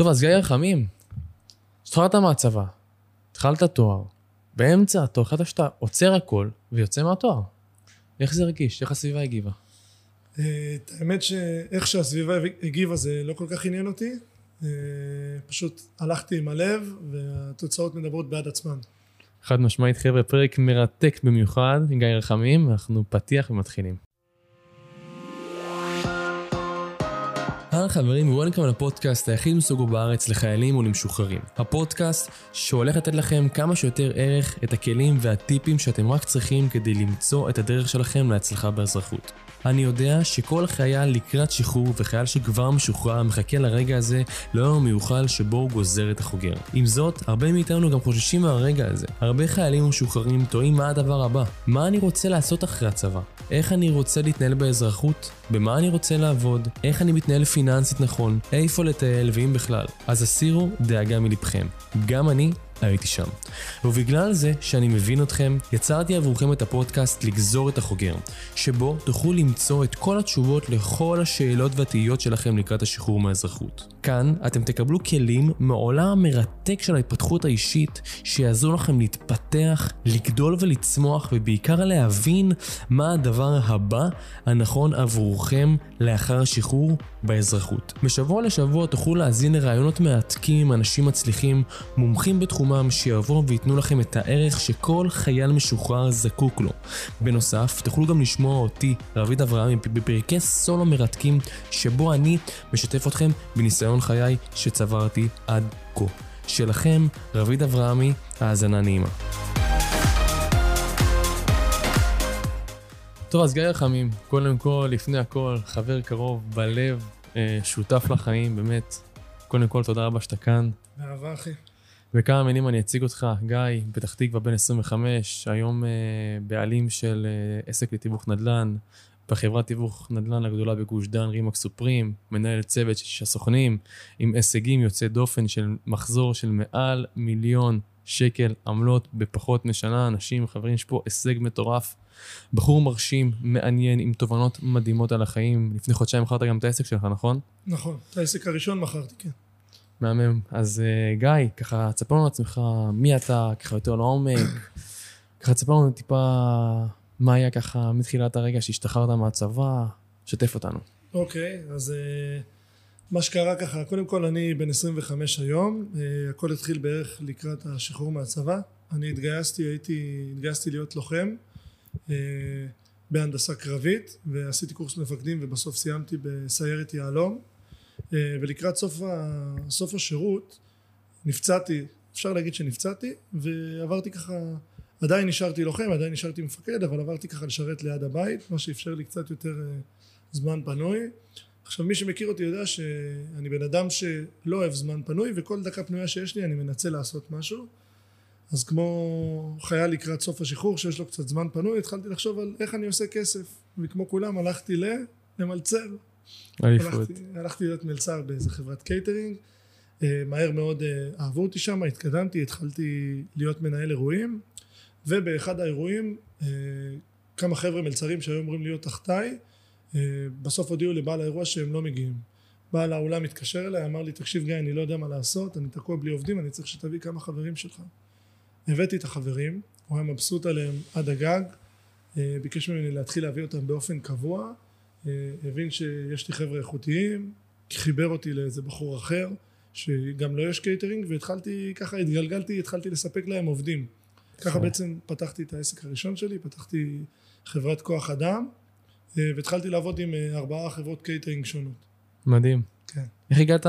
טוב, אז גיא רחמים, השתחררת מהצבא, התחלת תואר, באמצע התואר החלטת שאתה עוצר הכל ויוצא מהתואר. איך זה הרגיש? איך הסביבה הגיבה? אה, את האמת שאיך שהסביבה הגיבה זה לא כל כך עניין אותי. אה, פשוט הלכתי עם הלב והתוצאות מדברות בעד עצמן. חד משמעית, חבר'ה, פרק מרתק במיוחד, גיא רחמים, אנחנו פתיח ומתחילים. היי חברים וולקאם לפודקאסט היחיד מסוגו בארץ לחיילים ולמשוחררים. הפודקאסט שהולך לתת לכם כמה שיותר ערך את הכלים והטיפים שאתם רק צריכים כדי למצוא את הדרך שלכם להצלחה באזרחות. אני יודע שכל חייל לקראת שחרור וחייל שכבר משוחרר מחכה לרגע הזה ליום המיוחל שבו הוא גוזר את החוגר. עם זאת, הרבה מאיתנו גם חוששים מהרגע הזה. הרבה חיילים ומשוחררים תוהים מה הדבר הבא. מה אני רוצה לעשות אחרי הצבא? איך אני רוצה להתנהל באזרחות? במה אני רוצה לעבוד? איך אני מתנהל פיננסית נכון? איפה לטייל ואם בכלל? אז הסירו דאגה מלבכם. גם אני הייתי שם. ובגלל זה שאני מבין אתכם, יצרתי עבורכם את הפודקאסט לגזור את החוגר, שבו תוכלו למצוא את כל התשובות לכל השאלות והתהיות שלכם לקראת השחרור מהאזרחות. כאן אתם תקבלו כלים מעולם המרתק של ההתפתחות האישית, שיעזרו לכם להתפתח, לגדול ולצמוח, ובעיקר להבין מה הדבר הבא הנכון עבורכם לאחר השחרור באזרחות. משבוע לשבוע תוכלו להאזין לרעיונות מעתקים עם אנשים מצליחים, מומחים בתחומם, שיבואו וייתנו לכם את הערך שכל חייל משוחרר זקוק לו. בנוסף, תוכלו גם לשמוע אותי, רביד אברהם, בפרקי סולו מרתקים, שבו אני משתף אתכם בניסיון חיי שצברתי עד כה. שלכם, רביד אברהמי, האזנה נעימה. טוב, אז גיא רחמים, קודם כל, לפני הכל, חבר קרוב, בלב, אה, שותף לחיים, באמת. קודם כל, תודה רבה שאתה כאן. באהבה, אחי. בכמה מילים אני אציג אותך. גיא, פתח תקווה, בן 25, היום אה, בעלים של אה, עסק לתיווך נדל"ן, בחברת תיווך נדל"ן הגדולה בגוש דן, רימק סופרים, מנהל צוות של שישה סוכנים, עם הישגים יוצאי דופן של מחזור של מעל מיליון שקל עמלות בפחות משנה. אנשים, חברים, יש פה הישג מטורף. בחור מרשים, מעניין, עם תובנות מדהימות על החיים. לפני חודשיים מכרת גם את העסק שלך, נכון? נכון, את העסק הראשון מכרתי, כן. מהמם. אז uh, גיא, ככה, תספר לנו עצמך מי אתה, ככה יותר לעומק. ככה, תספר לנו טיפה מה היה ככה מתחילת הרגע שהשתחררת מהצבא, שתף אותנו. אוקיי, אז uh, מה שקרה ככה, קודם כל אני בן 25 היום, uh, הכל התחיל בערך לקראת השחרור מהצבא. אני התגייסתי, הייתי, התגייסתי להיות לוחם. uh, בהנדסה קרבית ועשיתי קורס מפקדים ובסוף סיימתי בסיירת יהלום ולקראת סוף, ה, סוף השירות נפצעתי, אפשר להגיד שנפצעתי ועברתי ככה, עדיין נשארתי לוחם, עדיין נשארתי מפקד אבל עברתי ככה לשרת ליד הבית מה שאפשר לי קצת יותר זמן פנוי. עכשיו מי שמכיר אותי יודע שאני בן אדם שלא אוהב זמן פנוי וכל דקה פנויה שיש לי אני מנצל לעשות משהו. אז כמו חייל לקראת סוף השחרור שיש לו קצת זמן פנוי התחלתי לחשוב על איך אני עושה כסף. וכמו כולם הלכתי למלצר. הלכתי, הלכתי להיות מלצר באיזה חברת קייטרינג. מהר מאוד אהבו אותי שם התקדמתי התחלתי להיות מנהל אירועים ובאחד האירועים כמה חבר'ה מלצרים שהיו אמורים להיות תחתיי בסוף הודיעו לבעל האירוע שהם לא מגיעים בעל האולם התקשר אליי אמר לי תקשיב גיא אני לא יודע מה לעשות אני תקוע בלי עובדים אני צריך שתביא כמה חברים שלך הבאתי את החברים, הוא היה מבסוט עליהם עד הגג, ביקש ממני להתחיל להביא אותם באופן קבוע, הבין שיש לי חבר'ה איכותיים, חיבר אותי לאיזה בחור אחר, שגם לו יש קייטרינג, והתחלתי, ככה התגלגלתי, התחלתי לספק להם עובדים. ככה בעצם פתחתי את העסק הראשון שלי, פתחתי חברת כוח אדם, והתחלתי לעבוד עם ארבעה חברות קייטרינג שונות. מדהים. כן. איך הגעת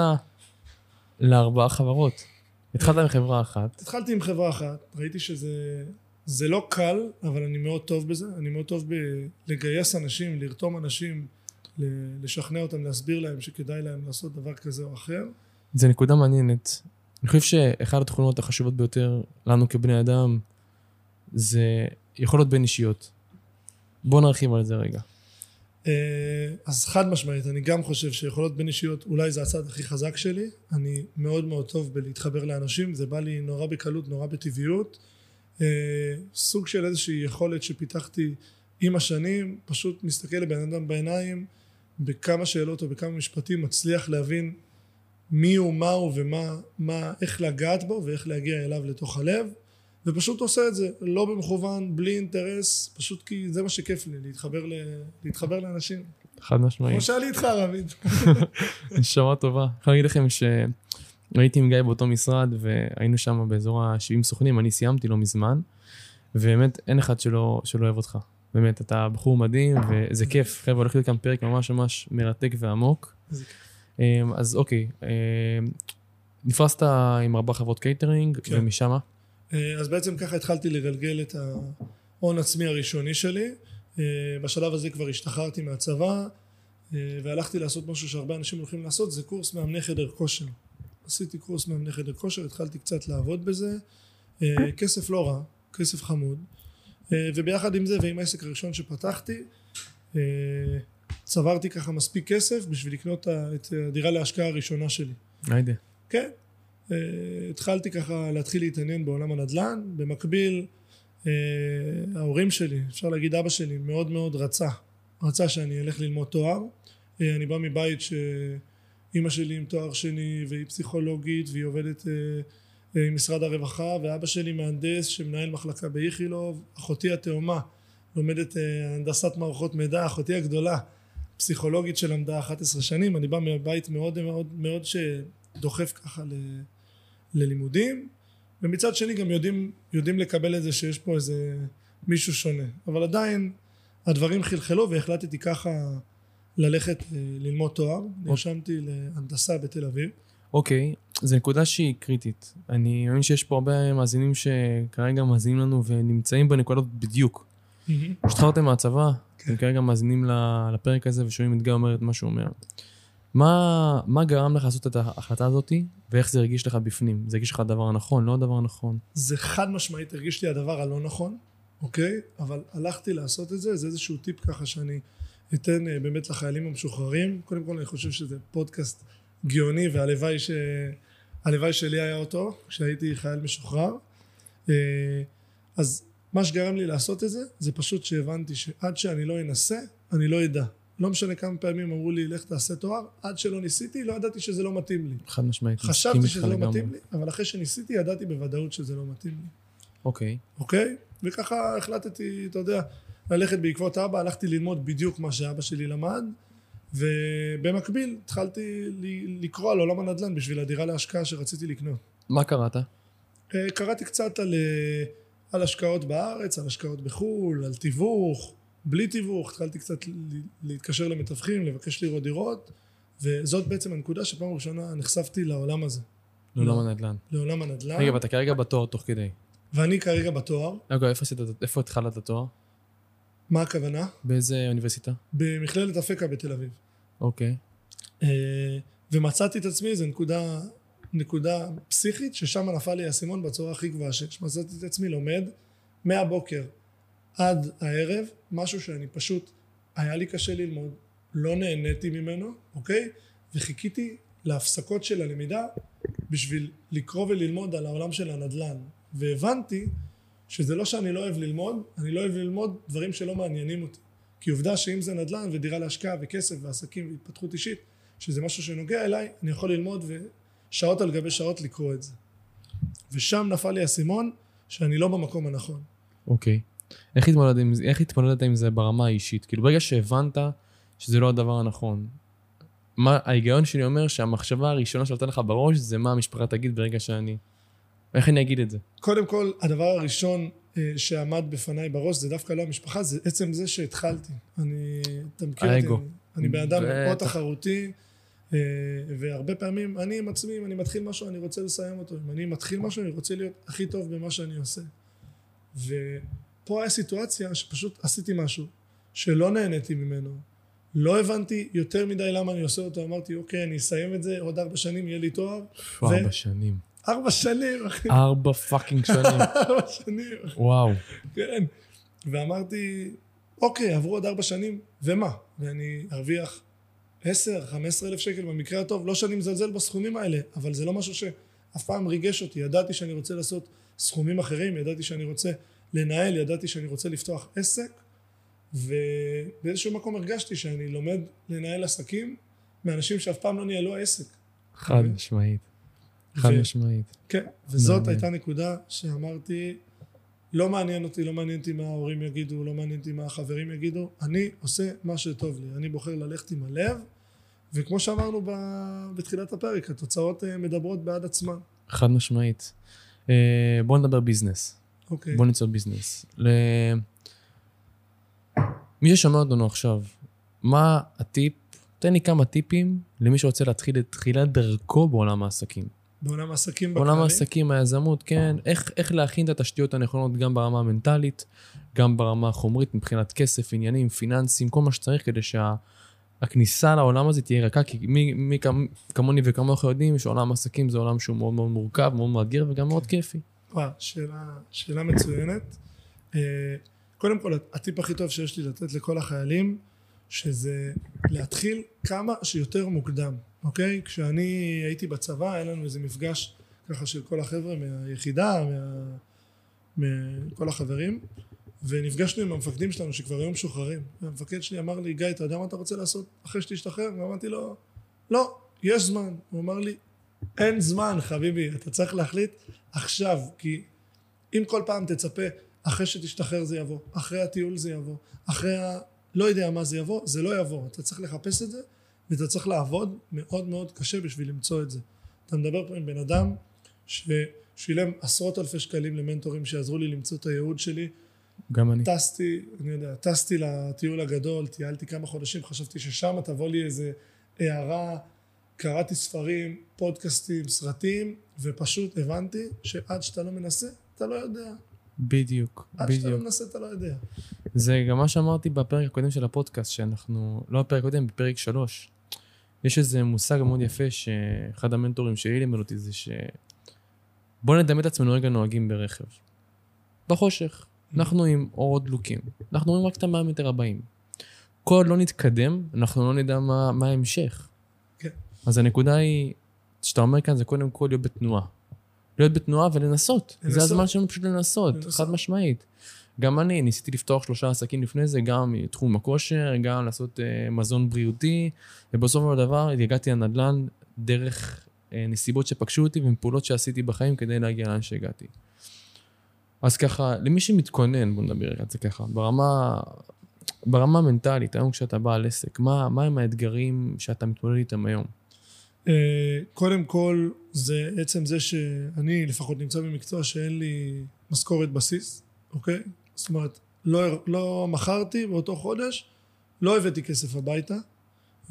לארבעה חברות? התחלת עם חברה אחת. התחלתי עם חברה אחת, ראיתי שזה זה לא קל, אבל אני מאוד טוב בזה, אני מאוד טוב בלגייס אנשים, לרתום אנשים, לשכנע אותם, להסביר להם שכדאי להם לעשות דבר כזה או אחר. זה נקודה מעניינת. אני חושב שאחת התכונות החשובות ביותר לנו כבני אדם זה יכולות בין אישיות. בוא נרחיב על זה רגע. אז חד משמעית, אני גם חושב שיכולות בין אישיות אולי זה הצד הכי חזק שלי, אני מאוד מאוד טוב בלהתחבר לאנשים, זה בא לי נורא בקלות, נורא בטבעיות, סוג של איזושהי יכולת שפיתחתי עם השנים, פשוט מסתכל לבן אדם בעיניים, בכמה שאלות או בכמה משפטים מצליח להבין מי הוא, מה הוא ומה, מה, איך לגעת בו ואיך להגיע אליו לתוך הלב ופשוט עושה את זה, לא במכוון, בלי אינטרס, פשוט כי זה מה שכיף לי, להתחבר, ל, להתחבר לאנשים. חד משמעית. כמו שהיה לי איתך רביד. נשמה טובה. אני יכול להגיד לכם שהייתי עם גיא באותו משרד והיינו שם באזור ה-70 סוכנים, אני סיימתי לא מזמן, ובאמת אין אחד שלא, שלא אוהב אותך. באמת, אתה בחור מדהים וזה כיף. חבר'ה, הולך להיות כאן פרק ממש ממש מרתק ועמוק. אמ, אז אוקיי, אמ, נפרשת עם ארבע חברות קייטרינג, כן. אה, אז בעצם ככה התחלתי לגלגל את ההון עצמי הראשוני שלי. אה, בשלב הזה כבר השתחררתי מהצבא אה, והלכתי לעשות משהו שהרבה אנשים הולכים לעשות, זה קורס מאמני חדר כושר. עשיתי קורס מאמני חדר כושר, התחלתי קצת לעבוד בזה. כסף לא רע, כסף חמוד. וביחד עם זה ועם העסק הראשון שפתחתי, צברתי ככה מספיק כסף בשביל לקנות את הדירה להשקעה הראשונה שלי. היידה. כן. Uh, התחלתי ככה להתחיל להתעניין בעולם הנדל"ן, במקביל uh, ההורים שלי, אפשר להגיד אבא שלי, מאוד מאוד רצה, רצה שאני אלך ללמוד תואר. Uh, אני בא מבית שאימא שלי עם תואר שני והיא פסיכולוגית והיא עובדת עם משרד הרווחה ואבא שלי מהנדס שמנהל מחלקה באיכילוב, אחותי התאומה לומדת הנדסת מערכות מידע, אחותי הגדולה פסיכולוגית שלמדה 11 שנים, אני בא מבית מאוד מאוד מאוד שדוחף ככה ל... ללימודים ומצד שני גם יודעים, יודעים לקבל את זה שיש פה איזה מישהו שונה אבל עדיין הדברים חלחלו והחלטתי ככה ללכת אה, ללמוד תואר נרשמתי להנדסה בתל אביב אוקיי, זו נקודה שהיא קריטית. אני מאמין שיש פה הרבה מאזינים שכרגע מאזינים לנו ונמצאים בנקודות בדיוק. השתחררתם מהצבא, כן. אתם כרגע מאזינים ל- לפרק הזה ושומעים את גיא אומר את מה שהוא אומר. מה, מה גרם לך לעשות את ההחלטה הזאתי, ואיך זה הרגיש לך בפנים? זה הרגיש לך הדבר הנכון, לא הדבר הנכון? זה חד משמעית הרגיש לי הדבר הלא נכון אוקיי אבל הלכתי לעשות את זה זה איזשהו טיפ ככה שאני אתן אה, באמת לחיילים המשוחררים קודם כל אני חושב שזה פודקאסט גאוני והלוואי ש... הלוואי שלי היה אותו כשהייתי חייל משוחרר אה, אז מה שגרם לי לעשות את זה זה פשוט שהבנתי שעד שאני לא אנסה אני לא אדע לא משנה כמה פעמים אמרו לי לך תעשה תואר עד שלא ניסיתי לא ידעתי שזה לא מתאים לי חד משמעית. חשבתי שזה לא. מתאים לי אבל אחרי שניסיתי ידעתי בוודאות שזה לא מתאים לי אוקיי. אוקיי? וככה החלטתי, אתה יודע, ללכת בעקבות אבא, הלכתי ללמוד בדיוק מה שאבא שלי למד, ובמקביל התחלתי לקרוא על עולם הנדל"ן בשביל הדירה להשקעה שרציתי לקנות. מה קראת? אה, קראתי קצת על, אה, על השקעות בארץ, על השקעות בחו"ל, על תיווך, בלי תיווך, התחלתי קצת להתקשר למתווכים, לבקש לראות דירות, וזאת בעצם הנקודה שפעם ראשונה נחשפתי לעולם הזה, לעולם הנדל"ן. לעולם הנדל"ן, רגע, ואתה כרגע בתואר תוך כדי. ואני כרגע בתואר, רגע, איפה עשית, איפה התחלת את התואר? מה הכוונה? באיזה אוניברסיטה? במכללת אפקה בתל אביב. אוקיי. אה, ומצאתי את עצמי, זו נקודה, נקודה פסיכית, ששם נפל לי האסימון בצורה הכי גבוהה שיש. מצאתי את עצמי לומד מהבוקר עד הערב, משהו שאני פשוט, היה לי קשה ללמוד, לא נהניתי ממנו, אוקיי? וחיכיתי להפסקות של הלמידה בשביל לקרוא וללמוד על העולם של הנדל"ן. והבנתי שזה לא שאני לא אוהב ללמוד, אני לא אוהב ללמוד דברים שלא מעניינים אותי. כי עובדה שאם זה נדל"ן ודירה להשקעה וכסף ועסקים והתפתחות אישית, שזה משהו שנוגע אליי, אני יכול ללמוד ושעות על גבי שעות לקרוא את זה. ושם נפל לי האסימון שאני לא במקום הנכון. אוקיי. איך התמודדת עם איך התמודדת עם זה ברמה האישית? כאילו ברגע שהבנת שזה לא הדבר הנכון, מה, ההיגיון שלי אומר שהמחשבה הראשונה שעלתה לך בראש זה מה המשפחה תגיד ברגע שאני... איך אני אגיד את זה? קודם כל, הדבר הראשון אה, שעמד בפניי בראש זה דווקא לא המשפחה, זה עצם זה שהתחלתי. אני, אתה מכיר האגו. אני, אני בן אדם מאוד. תחרותי, אה, והרבה פעמים אני עם עצמי, אם אני מתחיל משהו, אני רוצה לסיים אותו. אם אני מתחיל משהו, אני רוצה להיות הכי טוב במה שאני עושה. ופה היה סיטואציה שפשוט עשיתי משהו שלא נהניתי ממנו. לא הבנתי יותר מדי למה אני עושה אותו, אמרתי אוקיי אני אסיים את זה, עוד ארבע שנים יהיה לי תואר, ארבע שנים. ארבע שנים אחי, ארבע פאקינג שנים. ארבע שנים. וואו. כן. ואמרתי, אוקיי, עברו עוד ארבע שנים, ומה? ואני ארוויח עשר, חמש עשרה אלף שקל במקרה הטוב, לא שאני מזלזל בסכומים האלה, אבל זה לא משהו שאף פעם ריגש אותי. ידעתי שאני רוצה לעשות סכומים אחרים, ידעתי שאני רוצה לנהל, ידעתי שאני רוצה לפתוח עסק, ובאיזשהו מקום הרגשתי שאני לומד לנהל עסקים מאנשים שאף פעם לא ניהלו עסק. חד משמעית. חד ו- משמעית. כן, וזאת מעניין. הייתה נקודה שאמרתי, לא מעניין אותי, לא מעניין אותי מה ההורים יגידו, לא מעניין אותי מה החברים יגידו, אני עושה מה שטוב לי, אני בוחר ללכת עם הלב, וכמו שאמרנו ב- בתחילת הפרק, התוצאות אה, מדברות בעד עצמן. חד משמעית. אה, בואו נדבר ביזנס. אוקיי, בואו ניצור ביזנס. ל... מי ששומע אותנו עכשיו, מה הטיפ, תן לי כמה טיפים למי שרוצה להתחיל את תחילת דרכו בעולם העסקים. בעולם העסקים בעולם בכללי, העסקים, היזמות, כן, איך, איך להכין את התשתיות הנכונות גם ברמה המנטלית, גם ברמה החומרית, מבחינת כסף, עניינים, פיננסים, כל מה שצריך כדי שהכניסה לעולם הזה תהיה רכה, כי מי, מי כמ, כמוני וכמוך יודעים שעולם העסקים זה עולם שהוא מאוד מאוד מורכב, מאוד מאתגר וגם מאוד כיפי. וואו, שאלה, שאלה מצוינת. אה, קודם כל, הטיפ הכי טוב שיש לי לתת לכל החיילים, שזה להתחיל כמה שיותר מוקדם, אוקיי? כשאני הייתי בצבא, היה לנו איזה מפגש ככה של כל החבר'ה מהיחידה, מה... מכל החברים, ונפגשנו עם המפקדים שלנו שכבר היו משוחררים. והמפקד שלי אמר לי, גיא, אתה יודע מה אתה רוצה לעשות אחרי שתשתחרר? ואמרתי לו, לא, יש זמן. הוא אמר לי, אין זמן, חביבי, אתה צריך להחליט עכשיו, כי אם כל פעם תצפה, אחרי שתשתחרר זה יבוא, אחרי הטיול זה יבוא, אחרי ה... לא יודע מה זה יבוא, זה לא יבוא. אתה צריך לחפש את זה, ואתה צריך לעבוד מאוד מאוד קשה בשביל למצוא את זה. אתה מדבר פה עם בן אדם ששילם עשרות אלפי שקלים למנטורים שיעזרו לי למצוא את הייעוד שלי. גם אני. טסתי, אני יודע, טסתי לטיול הגדול, טיילתי כמה חודשים, חשבתי ששם תבוא לי איזה הערה, קראתי ספרים, פודקאסטים, סרטים, ופשוט הבנתי שעד שאתה לא מנסה, אתה לא יודע. בדיוק, עד שאתה לא בדיוק. מנסה, אתה לא יודע. זה גם מה שאמרתי בפרק הקודם של הפודקאסט, שאנחנו, לא בפרק הקודם, בפרק שלוש. יש איזה מושג מאוד יפה שאחד המנטורים שלי לימד אותי זה ש... בוא נדמה את עצמנו רגע נוהגים ברכב. בחושך, אנחנו עם אורות דלוקים. אנחנו רואים רק את המאה מטר הבאים. כל עוד לא נתקדם, אנחנו לא נדע מה, מה ההמשך. אז הנקודה היא, שאתה אומר כאן, זה קודם כל להיות בתנועה. להיות בתנועה ולנסות. זה לנסות. הזמן שלנו פשוט לנסות, לנסות. חד משמעית. גם אני ניסיתי לפתוח שלושה עסקים לפני זה, גם מתחום הכושר, גם לעשות uh, מזון בריאותי, ובסופו של דבר הגעתי לנדל"ן דרך uh, נסיבות שפגשו אותי ומפעולות שעשיתי בחיים כדי להגיע לאן שהגעתי. אז ככה, למי שמתכונן, בוא נדבר על זה ככה, ברמה, ברמה המנטלית, היום כשאתה בעל עסק, מה, מה הם האתגרים שאתה מתמודד איתם היום? אה, קודם כל, זה עצם זה שאני לפחות נמצא במקצוע שאין לי משכורת בסיס, אוקיי? זאת אומרת, לא, לא מכרתי באותו חודש, לא הבאתי כסף הביתה,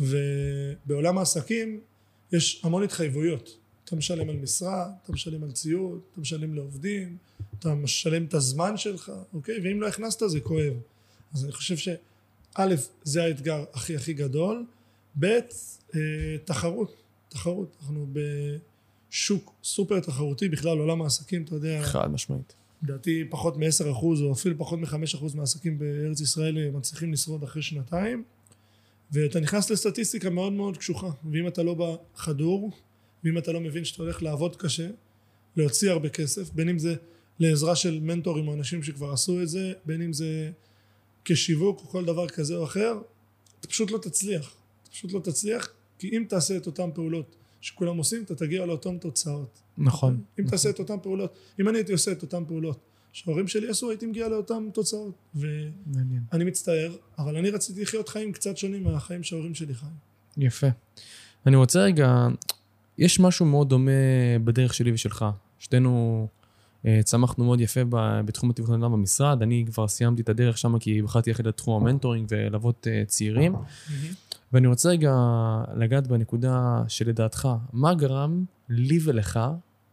ובעולם העסקים יש המון התחייבויות. אתה משלם על משרה, אתה משלם על ציוד, אתה משלם לעובדים, אתה משלם את הזמן שלך, אוקיי? ואם לא הכנסת זה כואב. אז אני חושב שא', זה האתגר הכי הכי גדול, ב', אה, תחרות, תחרות. אנחנו בשוק סופר תחרותי, בכלל עולם העסקים, אתה יודע, חד משמעית. לדעתי פחות מ-10% או אפילו פחות מ-5% מהעסקים בארץ ישראל מצליחים לשרוד אחרי שנתיים ואתה נכנס לסטטיסטיקה מאוד מאוד קשוחה ואם אתה לא בחדור ואם אתה לא מבין שאתה הולך לעבוד קשה להוציא הרבה כסף בין אם זה לעזרה של מנטורים או אנשים שכבר עשו את זה בין אם זה כשיווק או כל דבר כזה או אחר אתה פשוט לא תצליח אתה פשוט לא תצליח כי אם תעשה את אותן פעולות שכולם עושים אתה תגיע לאותן תוצאות נכון. אם תעשה את אותן פעולות, אם אני הייתי עושה את אותן פעולות שההורים שלי עשו, הייתי מגיע לאותן תוצאות. ואני מעניין. מצטער, אבל אני רציתי לחיות חיים קצת שונים מהחיים שההורים שלי חיים. יפה. אני רוצה רגע, יש משהו מאוד דומה בדרך שלי ושלך. שתינו אה, צמחנו מאוד יפה בתחום התיווך נדל"ן במשרד. אני כבר סיימתי את הדרך שם כי בחרתי ללכת לתחום המנטורינג וללוות אה, צעירים. ואני רוצה רגע לגעת בנקודה שלדעתך, מה גרם לי ולך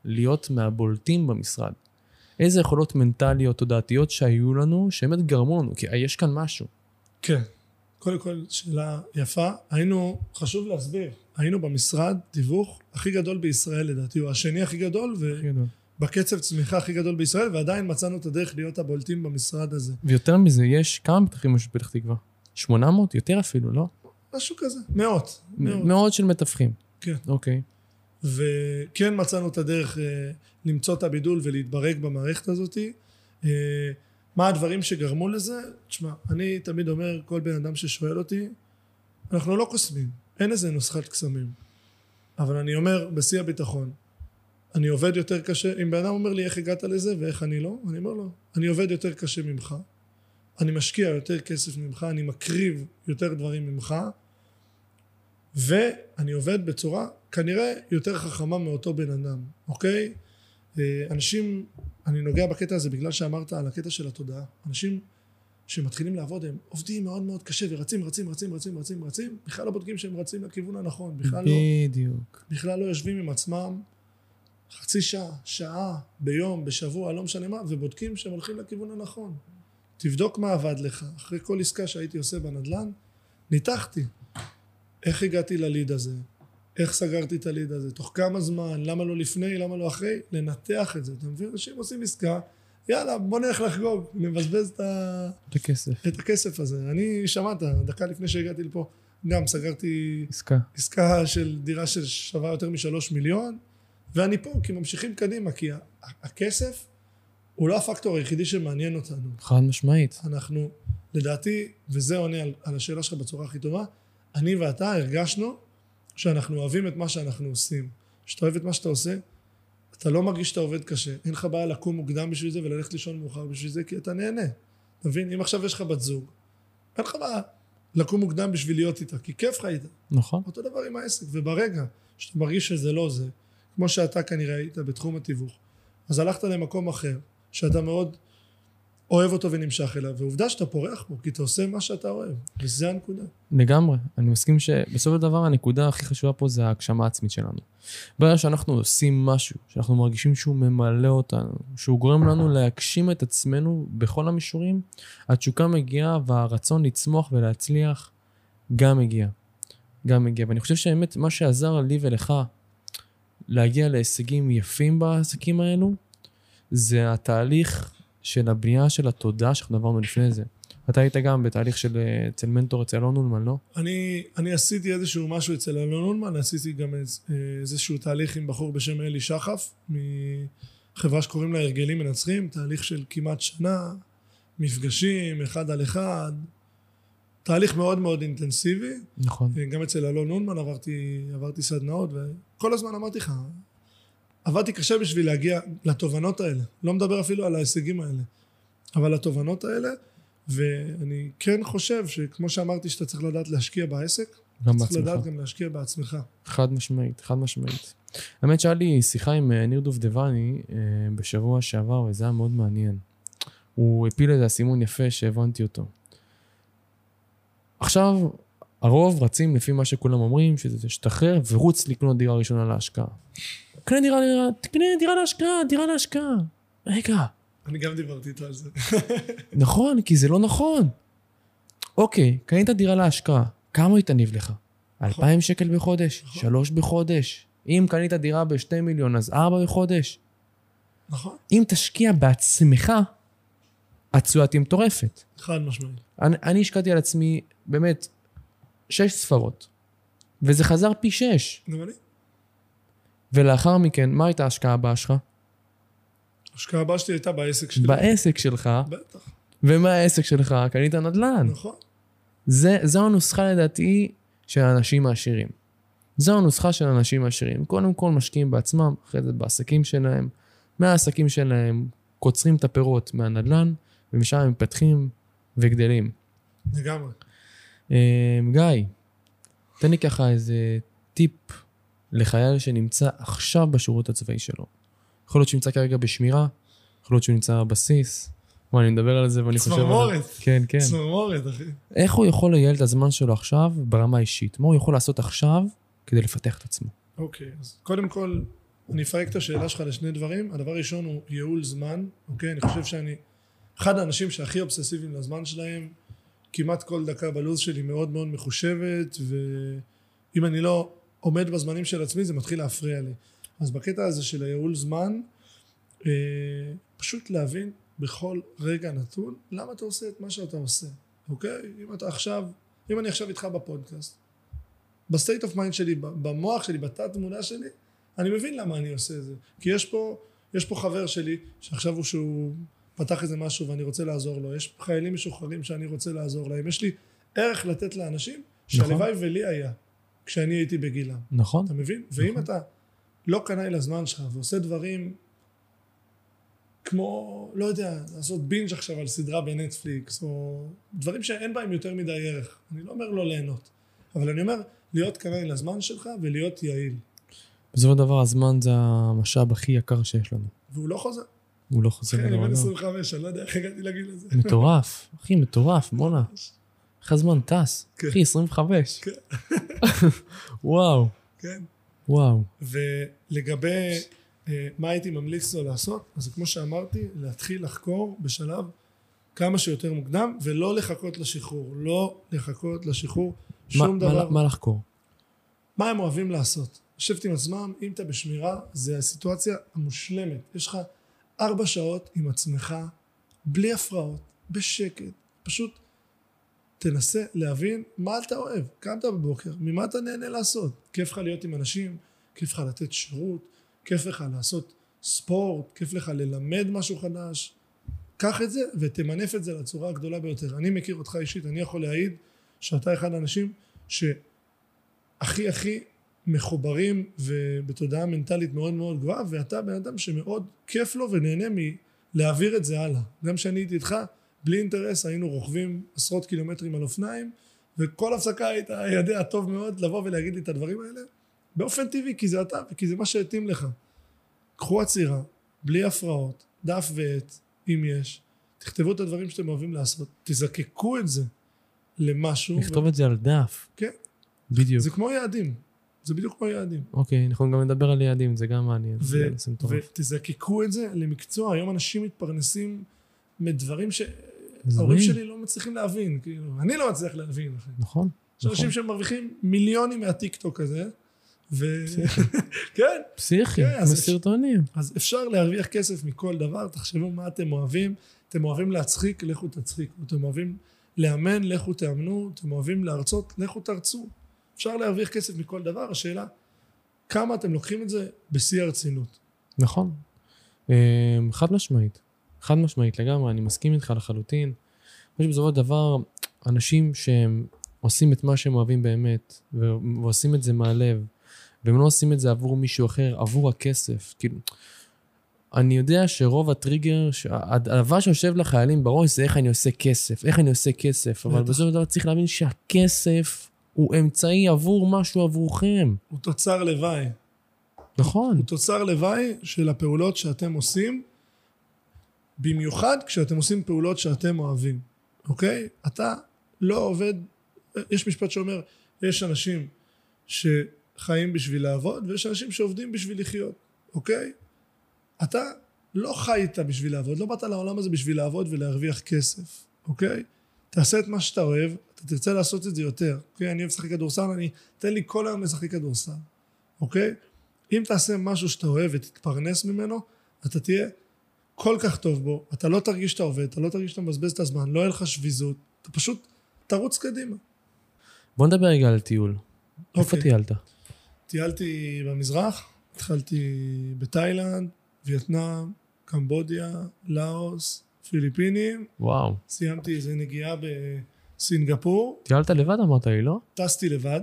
להיות מהבולטים במשרד? איזה יכולות מנטליות, תודעתיות שהיו לנו, שבאמת גרמו לנו, כי יש כאן משהו. כן. קודם כל, שאלה יפה. היינו, חשוב להסביר, היינו במשרד תיווך הכי גדול בישראל לדעתי, הוא השני הכי גדול, ובקצב צמיחה הכי גדול בישראל, ועדיין מצאנו את הדרך להיות הבולטים במשרד הזה. ויותר מזה, יש כמה מתווכים יש בפתח תקווה? 800? יותר אפילו, לא? משהו כזה, מאות. מאות. מאות של מתווכים. כן. אוקיי. וכן מצאנו את הדרך אה, למצוא את הבידול ולהתברג במערכת הזאת. אה, מה הדברים שגרמו לזה? תשמע, אני תמיד אומר, כל בן אדם ששואל אותי, אנחנו לא קוסמים, אין איזה נוסחת קסמים. אבל אני אומר בשיא הביטחון, אני עובד יותר קשה, אם בן אדם אומר לי איך הגעת לזה ואיך אני לא, אני אומר לו, אני עובד יותר קשה ממך, אני משקיע יותר כסף ממך, אני מקריב יותר דברים ממך, ואני עובד בצורה כנראה יותר חכמה מאותו בן אדם, אוקיי? אה, אנשים, אני נוגע בקטע הזה בגלל שאמרת על הקטע של התודעה, אנשים שמתחילים לעבוד הם עובדים מאוד מאוד קשה ורצים רצים רצים רצים רצים רצים בכלל לא בודקים שהם רצים לכיוון הנכון בכלל לא, בדיוק. בכלל לא יושבים עם עצמם חצי שעה, שעה, ביום, בשבוע, לא משנה מה, ובודקים שהם הולכים לכיוון הנכון. תבדוק מה עבד לך. אחרי כל עסקה שהייתי עושה בנדל"ן, ניתחתי. איך הגעתי לליד הזה? איך סגרתי את הליד הזה? תוך כמה זמן? למה לא לפני? למה לא אחרי? לנתח את זה. אתה מבין? אנשים עושים עסקה, יאללה, בוא נלך לחגוג, נבזבז את, ה... את הכסף. את הכסף הזה. אני, שמעת, דקה לפני שהגעתי לפה, גם סגרתי עסקה. עסקה של דירה ששווה יותר משלוש מיליון, ואני פה כי ממשיכים קדימה, כי הכסף הוא לא הפקטור היחידי שמעניין אותנו. חד משמעית. אנחנו, לדעתי, וזה עונה על, על השאלה שלך בצורה הכי טובה, אני ואתה הרגשנו שאנחנו אוהבים את מה שאנחנו עושים. כשאתה אוהב את מה שאתה עושה, אתה לא מרגיש שאתה עובד קשה. אין לך בעיה לקום מוקדם בשביל זה וללכת לישון מאוחר בשביל זה, כי אתה נהנה. אתה מבין? אם עכשיו יש לך בת זוג, אין לך בעיה לקום מוקדם בשביל להיות איתה, כי כיף לך איתה. נכון. אותו דבר עם העסק, וברגע שאתה מרגיש שזה לא זה, כמו שאתה כנראה היית בתחום התיווך, אז הלכת למקום אחר, שאתה מאוד אוהב אותו ונמשך אליו, ועובדה שאתה פורח בו, כי אתה עושה מה שאתה אוהב, וזה הנקודה. לגמרי. אני מסכים שבסופו של דבר הנקודה הכי חשובה פה זה ההגשמה העצמית שלנו. ברגע שאנחנו עושים משהו, שאנחנו מרגישים שהוא ממלא אותנו, שהוא גורם לנו להגשים את עצמנו בכל המישורים, התשוקה מגיעה והרצון לצמוח ולהצליח גם מגיע. גם מגיע. ואני חושב שהאמת, מה שעזר לי ולך להגיע להישגים יפים בעסקים האלו, זה התהליך של הבנייה של התודעה שאנחנו עברנו לפני זה. אתה היית גם בתהליך של אה, אצל מנטור אצל אלון אולמן, לא? אני, אני עשיתי איזשהו משהו אצל אלון אולמן, עשיתי גם איז, איזשהו תהליך עם בחור בשם אלי שחף, מחברה שקוראים לה הרגלים מנצחים, תהליך של כמעט שנה, מפגשים, אחד על אחד, תהליך מאוד מאוד אינטנסיבי, נכון. גם אצל אלון אולמן עברתי, עברתי סדנאות, וכל הזמן אמרתי לך, עבדתי קשה בשביל להגיע לתובנות האלה, לא מדבר אפילו על ההישגים האלה, אבל לתובנות האלה, ואני כן חושב שכמו שאמרתי שאתה צריך לדעת להשקיע בעסק, גם צריך בעצמך. לדעת גם להשקיע בעצמך. חד משמעית, חד משמעית. האמת שהיה לי שיחה עם אה, ניר דובדבני אה, בשבוע שעבר, וזה היה מאוד מעניין. הוא הפיל איזה אסימון יפה שהבנתי אותו. עכשיו, הרוב רצים לפי מה שכולם אומרים, שזה תשתחרר ורוץ לקנות דירה ראשונה להשקעה. קנה דירה, דירה, תקנה דירה להשקעה, דירה להשקעה. רגע, אני גם דיברתי איתו על זה. נכון, כי זה לא נכון. אוקיי, קנית דירה להשקעה, כמה היא תניב לך? אלפיים שקל בחודש? נכון. שלוש בחודש? אם קנית דירה בשתי מיליון, אז ארבע בחודש? נכון, אם תשקיע בעצמך, התשואה תהיה מטורפת. חד משמעית. אני, אני השקעתי על עצמי, באמת, שש ספרות, וזה חזר פי שש. גם אני. ולאחר מכן, מה הייתה ההשקעה הבאה שלך? ההשקעה הבאה שלי הייתה בעסק שלי. בעסק שלך, בטח, ומה העסק שלך? קנית נדל"ן. נכון. זה, זו הנוסחה לדעתי של האנשים העשירים. זו הנוסחה של האנשים העשירים. קודם כל משקיעים בעצמם, אחרי זה בעסקים שלהם. מהעסקים שלהם קוצרים את הפירות מהנדל"ן, ומשם הם מתפתחים וגדלים. לגמרי. אה, גיא, תן לי ככה איזה טיפ לחייל שנמצא עכשיו בשירות הצבאי שלו. יכול להיות שהוא נמצא כרגע בשמירה, יכול להיות שהוא נמצא בבסיס. וואי, אני מדבר על זה ואני חושב... צמרמורת. כן, כן. צמרמורת, אחי. איך הוא יכול לייעל את הזמן שלו עכשיו ברמה האישית? מה הוא יכול לעשות עכשיו כדי לפתח את עצמו? אוקיי, אז קודם כל, אני אפרק את השאלה שלך לשני דברים. הדבר הראשון הוא ייעול זמן, אוקיי? אני חושב שאני אחד האנשים שהכי אובססיביים לזמן שלהם, כמעט כל דקה בלו"ז שלי מאוד מאוד מחושבת, ואם אני לא עומד בזמנים של עצמי זה מתחיל להפריע לי. אז בקטע הזה של הייעול זמן, אה, פשוט להבין בכל רגע נתון למה אתה עושה את מה שאתה עושה, אוקיי? אם אתה עכשיו, אם אני עכשיו איתך בפודקאסט, ב state of mind שלי, במוח שלי, בתת תודעה שלי, אני מבין למה אני עושה את זה. כי יש פה, יש פה חבר שלי, שעכשיו הוא שהוא פתח איזה משהו ואני רוצה לעזור לו, יש חיילים משוחררים שאני רוצה לעזור להם, יש לי ערך לתת לאנשים שהלוואי ולי היה. כשאני הייתי בגילם. נכון. אתה מבין? ואם נכון. אתה לא קנאי לזמן שלך ועושה דברים כמו, לא יודע, לעשות בינג' עכשיו על סדרה בנטפליקס, או דברים שאין בהם יותר מדי ערך. אני לא אומר לא ליהנות, אבל אני אומר להיות קנאי לזמן שלך ולהיות יעיל. בסופו של דבר הזמן זה המשאב הכי יקר שיש לנו. והוא לא חוזר. הוא לא חוזר אחי, אני בן לעולם. 25, אני לא יודע איך הגעתי לגיל הזה. מטורף. אחי, מטורף, בואנה. איך הזמן טס. כן. אחי, 25. וואו, כן. וואו. ולגבי אה, מה הייתי ממליץ לו לעשות, אז כמו שאמרתי, להתחיל לחקור בשלב כמה שיותר מוקדם, ולא לחכות לשחרור. לא לחכות לשחרור שום מה- דבר. מה- מה לחקור? מה הם אוהבים לעשות? לשבת עם עצמם, אם אתה בשמירה, זה הסיטואציה המושלמת. יש לך ארבע שעות עם עצמך, בלי הפרעות, בשקט, פשוט תנסה להבין מה אתה אוהב. קמת בבוקר, ממה אתה נהנה לעשות? כיף לך להיות עם אנשים, כיף לך לתת שירות, כיף לך לעשות ספורט, כיף לך ללמד משהו חדש. קח את זה ותמנף את זה לצורה הגדולה ביותר. אני מכיר אותך אישית, אני יכול להעיד שאתה אחד האנשים שהכי הכי מחוברים ובתודעה מנטלית מאוד מאוד גבוהה ואתה בן אדם שמאוד כיף לו ונהנה מלהעביר את זה הלאה. גם כשאני הייתי איתך, בלי אינטרס היינו רוכבים עשרות קילומטרים על אופניים וכל הפסקה היית יודע טוב מאוד לבוא ולהגיד לי את הדברים האלה באופן טבעי כי זה אתה וכי זה מה שהתאים לך. קחו עצירה, בלי הפרעות, דף ועט, אם יש, תכתבו את הדברים שאתם אוהבים לעשות, תזקקו את זה למשהו. לכתוב את זה על דף. כן. בדיוק. זה כמו יעדים, זה בדיוק כמו יעדים. אוקיי, אנחנו גם נדבר על יעדים, זה גם מעניין. ו-. ותזקקו את זה למקצוע, היום אנשים מתפרנסים מדברים שההורים הזויים. שלי לא מצליחים להבין, כאילו, אני לא מצליח להבין, אחי. נכון. יש אנשים שמרוויחים מיליונים מהטיק טוק הזה, ו... כן, פסיכי, כן, אז- בסרטונים. אז אפשר להרוויח כסף מכל דבר, תחשבו מה אתם אוהבים, אתם אוהבים להצחיק, לכו תצחיקו, אתם אוהבים לאמן, לכו תאמנו, אתם אוהבים להרצות, לכו תרצו. אפשר להרוויח כסף מכל דבר, השאלה, כמה אתם לוקחים את זה בשיא הרצינות. נכון. אמ, חד משמעית. חד משמעית לגמרי, אני מסכים איתך לחלוטין. אני חושב שבסופו של דבר, אנשים שהם עושים את מה שהם אוהבים באמת, ועושים את זה מהלב, והם לא עושים את זה עבור מישהו אחר, עבור הכסף. כאילו, אני יודע שרוב הטריגר, הדבר שיושב לחיילים בראש זה איך אני עושה כסף, איך אני עושה כסף, אבל. בסופו של דבר צריך להבין שהכסף הוא אמצעי עבור משהו עבורכם. הוא תוצר לוואי. נכון. הוא תוצר לוואי של הפעולות שאתם עושים, במיוחד כשאתם עושים פעולות שאתם אוהבים, אוקיי? אתה לא עובד, יש משפט שאומר, יש אנשים שחיים בשביל לעבוד, ויש אנשים שעובדים בשביל לחיות, אוקיי? אתה לא חיית בשביל לעבוד, לא באת לעולם הזה בשביל לעבוד ולהרוויח כסף, אוקיי? תעשה את מה שאתה אוהב, אתה תרצה לעשות את זה יותר, אוקיי? אני אוהב לשחק כדורסל, אני, תן לי כל היום לשחק כדורסל, אוקיי? אם תעשה משהו שאתה אוהב ותתפרנס ממנו, אתה תהיה כל כך טוב בו, אתה לא תרגיש שאתה עובד, אתה לא תרגיש שאתה מבזבז את הזמן, לא יהיה לך שביזות, אתה פשוט תרוץ קדימה. בוא נדבר רגע על טיול. איפה אוקיי. טיילת? טיילתי במזרח, התחלתי בתאילנד, וייטנאם, קמבודיה, לאוס, פיליפינים, וואו. סיימתי איזה נגיעה בסינגפור, טיילת לבד אמרת לי, לא? טסתי לבד,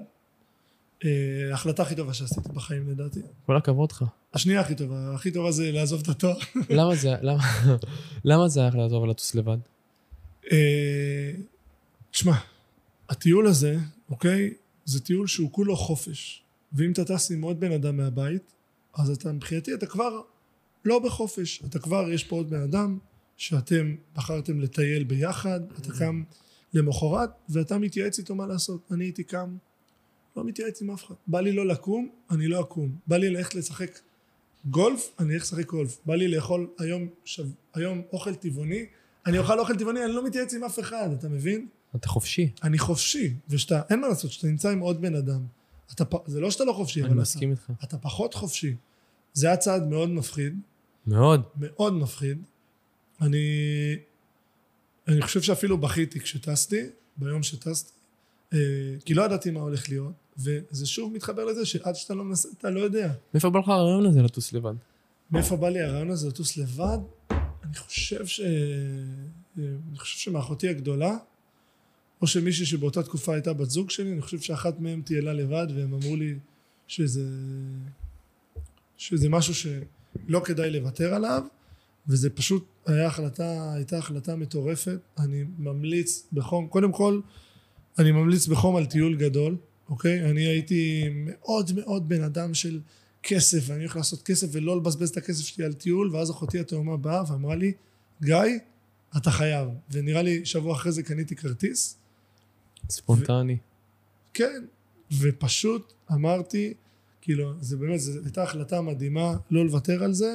ההחלטה הכי טובה שעשיתי בחיים לדעתי. כל הכבוד לך. השנייה הכי טובה, הכי טובה זה לעזוב את התואר. למה זה, למה, למה זה היה לעזוב ולטוס לבד? אה, תשמע, הטיול הזה, אוקיי, זה טיול שהוא כולו חופש. ואם אתה טס עם עוד בן אדם מהבית, אז אתה מבחינתי, אתה כבר לא בחופש. אתה כבר, יש פה עוד בן אדם שאתם בחרתם לטייל ביחד, אתה קם למחרת, ואתה מתייעץ איתו מה לעשות. אני הייתי קם, לא מתייעץ עם אף אחד. בא לי לא לקום, אני לא אקום. בא לי ללכת לשחק גולף, אני אלך לשחק גולף. בא לי לאכול היום, שב, היום אוכל טבעוני, אני אוכל אוכל טבעוני, אני לא מתייעץ עם אף אחד, אתה מבין? אתה חופשי. אני חופשי, ושאתה, אין מה לעשות, שאתה נמצא עם עוד בן אדם, אתה, זה לא שאתה לא חופשי, אני אבל מסכים איתך. אתה, אתה פחות חופשי. זה היה צעד מאוד מפחיד, מאוד. מאוד מפחיד. אני, אני חושב שאפילו בכיתי כשטסתי, ביום שטסתי, אה, כי לא ידעתי מה הולך להיות, וזה שוב מתחבר לזה שעד שאתה לא מנסה, אתה לא יודע. מאיפה בא לך הרעיון הזה לטוס לבד? מאיפה בא לי הרעיון הזה לטוס לבד? אני חושב ש... אני חושב שמאחותי הגדולה, או שמישהי שבאותה תקופה הייתה בת זוג שלי, אני חושב שאחת מהן טיילה לבד, והם אמרו לי שזה, שזה משהו שלא כדאי לוותר עליו, וזה פשוט היה החלטה, הייתה החלטה מטורפת. אני ממליץ בחום, קודם כל, אני ממליץ בחום על טיול גדול, אוקיי? אני הייתי מאוד מאוד בן אדם של כסף, ואני הולך לעשות כסף ולא לבזבז את הכסף שלי על טיול, ואז אחותי התאומה באה ואמרה לי, גיא, אתה חייב. ונראה לי שבוע אחרי זה קניתי כרטיס. ספונטני. כן, ופשוט אמרתי, כאילו, זה באמת, זו הייתה החלטה מדהימה לא לוותר על זה,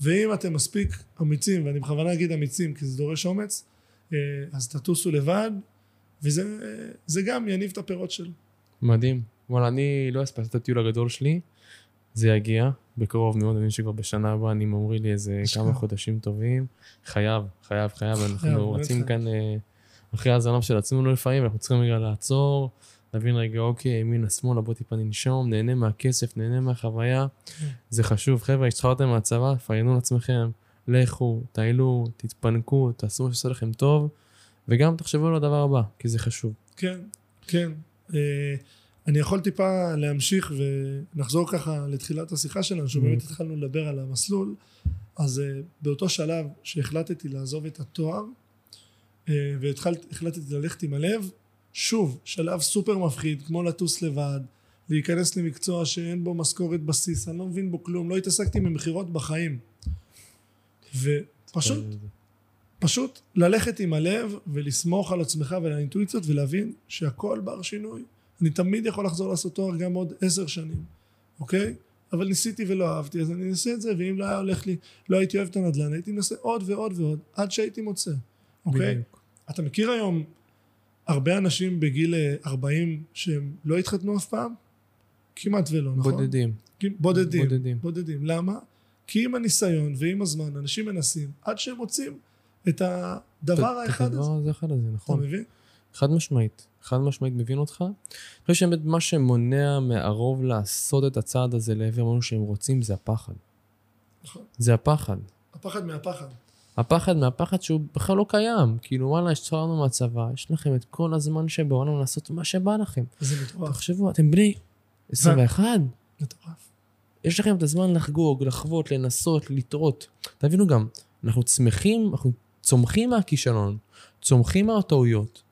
ואם אתם מספיק אמיצים, ואני בכוונה אגיד אמיצים כי זה דורש אומץ, אה, אז תטוסו לבד, וזה זה גם יניב את הפירות שלו. מדהים. וואלה, אני לא הספקתי את הטיול הגדול שלי, זה יגיע בקרוב מאוד, אני שכבר בשנה הבאה, אני ממריא לי איזה. כמה חודשים טובים. חייב, חייב, חייב, אנחנו רצים. כאן אה, אחרי הזנב של עצמנו לפעמים, אנחנו צריכים רגע לעצור, להבין רגע, אוקיי, ימינה, שמאלה, בוא טיפה ננשום, נהנה מהכסף, נהנה מהחוויה. כן. זה חשוב. חבר'ה, השתחררתם מהצבא, פרגנו לעצמכם, לכו, טיילו, תתפנקו, תעשו מה שעושה לכם טוב, וגם תחשבו על הדבר הבא, כי זה חשוב. כן, כן. אה, אני יכול טיפה להמשיך ונחזור ככה לתחילת השיחה שלנו, שבאמת התחלנו לדבר על המסלול, אז אה, באותו שלב שהחלטתי לעזוב את התואר, אה, והחלטתי ללכת עם הלב, שוב, שלב סופר מפחיד, כמו לטוס לבד, להיכנס למקצוע שאין בו משכורת בסיס, אני לא מבין בו כלום, לא התעסקתי במכירות בחיים. ופשוט פשוט ללכת עם הלב ולסמוך על עצמך ועל האינטואיציות ולהבין שהכל בר שינוי. אני תמיד יכול לחזור לעשות תואר גם עוד עשר שנים, אוקיי? אבל ניסיתי ולא אהבתי, אז אני אנסה את זה, ואם לא היה הולך לי, לא הייתי אוהב את הנדל"ן, הייתי מנסה עוד ועוד ועוד, עד שהייתי מוצא, אוקיי? בדיוק. אתה מכיר היום הרבה אנשים בגיל אה, 40 שהם לא התחתנו אף פעם? כמעט ולא, נכון? בודדים. בודדים. בודדים. בודדים. למה? כי עם הניסיון ועם הזמן אנשים מנסים עד שהם מוצאים את הדבר את- את האחד הזה. הדבר הזה, אחד הזה, אתה נכון. מבין? חד משמעית. חד משמעית מבין אותך. אני חושב שבאמת מה שמונע מהרוב לעשות את הצעד הזה לעבר משהו שהם רוצים זה הפחד. נכון. זה הפחד. הפחד מהפחד. הפחד מהפחד שהוא בכלל לא קיים. כאילו וואלה, השתחררנו מהצבא, יש לכם את כל הזמן שבעולם לעשות מה שבא לכם. זה מטורף. תחשבו, אתם בני 21, מטורף. יש לכם את הזמן לחגוג, לחוות, לנסות, לטעות. תבינו גם, אנחנו צמחים, אנחנו צומחים מהכישלון, צומחים מהטעויות.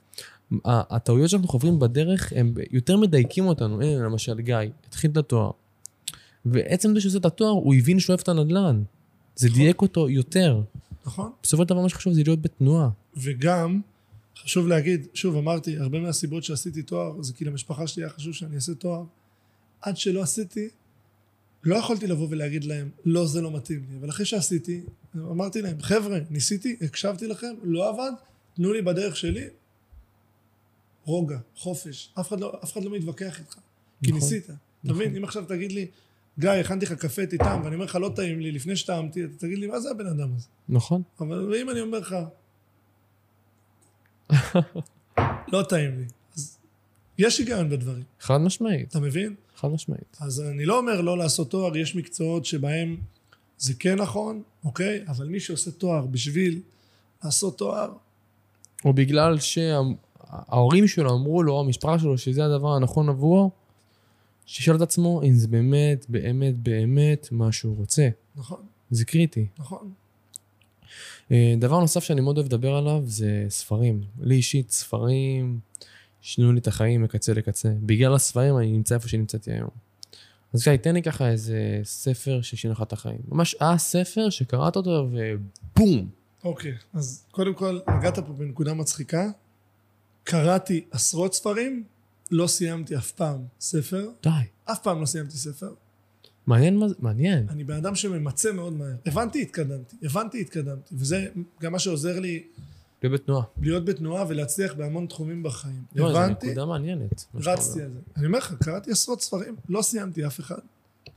הטעויות שאנחנו חוברים בדרך, הם יותר מדייקים אותנו. הנה, למשל, גיא, התחיל את התואר. ועצם זה שהוא עושה את התואר, הוא הבין שהוא אוהב את הנדל"ן. זה נכון. דייק אותו יותר. נכון? בסופו של דבר, מה שחשוב זה להיות בתנועה. וגם, חשוב להגיד, שוב אמרתי, הרבה מהסיבות שעשיתי תואר, זה כי למשפחה שלי היה חשוב שאני אעשה תואר. עד שלא עשיתי, לא יכולתי לבוא ולהגיד להם, לא, זה לא מתאים לי. אבל אחרי שעשיתי, אמרתי להם, חבר'ה, ניסיתי, הקשבתי לכם, לא עבד, תנו לי בדרך שלי רוגע, חופש. אף אחד לא, אף אחד לא מתווכח איתך. כי נכון, ניסית. אתה נכון. מבין? אם עכשיו תגיד לי, גיא, הכנתי לך קפה תטעם, ואני אומר לך, לא טעים לי, לפני שטעמתי, אתה תגיד לי, מה זה הבן אדם הזה? נכון? אבל אם אני אומר לך, לא טעים לי, אז יש היגיון בדברים, חד משמעית. אתה מבין? חד משמעית. אז אני לא אומר לא לעשות תואר, יש מקצועות שבהם זה כן נכון, אוקיי? אבל מי שעושה תואר בשביל לעשות תואר, או בגלל שההורים שלו אמרו לו, המשפחה שלו, שזה הדבר הנכון עבורו, שישאל את עצמו אם זה באמת, באמת, באמת מה שהוא רוצה. נכון, זה קריטי. נכון, אה, דבר נוסף שאני מאוד אוהב לדבר עליו זה ספרים. לי אישית, ספרים שינו לי את החיים מקצה לקצה. בגלל הספרים אני נמצא איפה שנמצאתי היום. אז גיא, תן לי ככה איזה ספר ששינה לך את החיים. ממש הספר שקראת אותו ובום. אוקיי. אז קודם כל, נגעת פה בנקודה מצחיקה. קראתי עשרות ספרים, לא סיימתי אף פעם ספר, די. אף פעם לא סיימתי ספר. מעניין מה זה, מעניין. אני בן אדם שממצה מאוד מהר. הבנתי, התקדמתי. הבנתי, התקדמתי. וזה גם מה שעוזר לי להיות בתנועה. להיות בתנועה ולהצליח בהמון תחומים בחיים. לא, זו הבנתי, נקודה מעניינת. רצתי. על זה. אני אומר לך, קראתי עשרות ספרים, לא סיימתי אף אחד.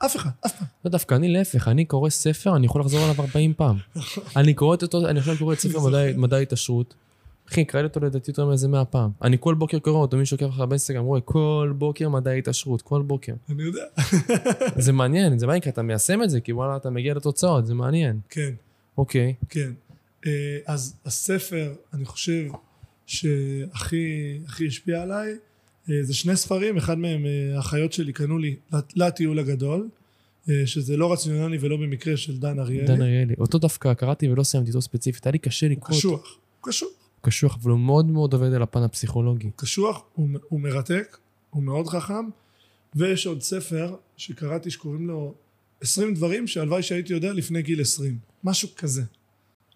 אף אחד, אף פעם. לא, דווקא אני להפך, אני קורא ספר, אני יכול לחזור עליו 40 פעם. אני קורא את אותו, אני עכשיו קורא את ספר מדעי התעשרות. אחי, קראתי אותו לדעתי יותר מאיזה 100 פעם. אני כל בוקר קורא אותו, מי שעוקב אחריו באינסטגרם רואה כל בוקר מדעי התעשרות, כל בוקר. אני יודע. זה מעניין, זה מעניין, כי אתה מיישם את זה, כי וואלה, אתה מגיע לתוצאות, זה מעניין. כן, אוקיי, כן. אה, אז הספר, אני חושב שהכי הכי השפיע עליי אה, זה שני ספרים, אחד מהם אה, האחיות שלי קנו לי לטיול הגדול, שזה לא רציונלי ולא במקרה של דן אריאלי. דן אריאלי. אותו דווקא קראתי ולא סיימתי אותו ספציפית, היה לי קשה הוא לקרוא. קשוח, הוא קשוח. קשוח, אבל הוא מאוד מאוד עובד על הפן הפסיכולוגי. קשוח, הוא, הוא מרתק, הוא מאוד חכם, ויש עוד ספר שקראתי שקוראים לו 20 דברים שהלוואי שהייתי יודע לפני גיל 20, משהו כזה.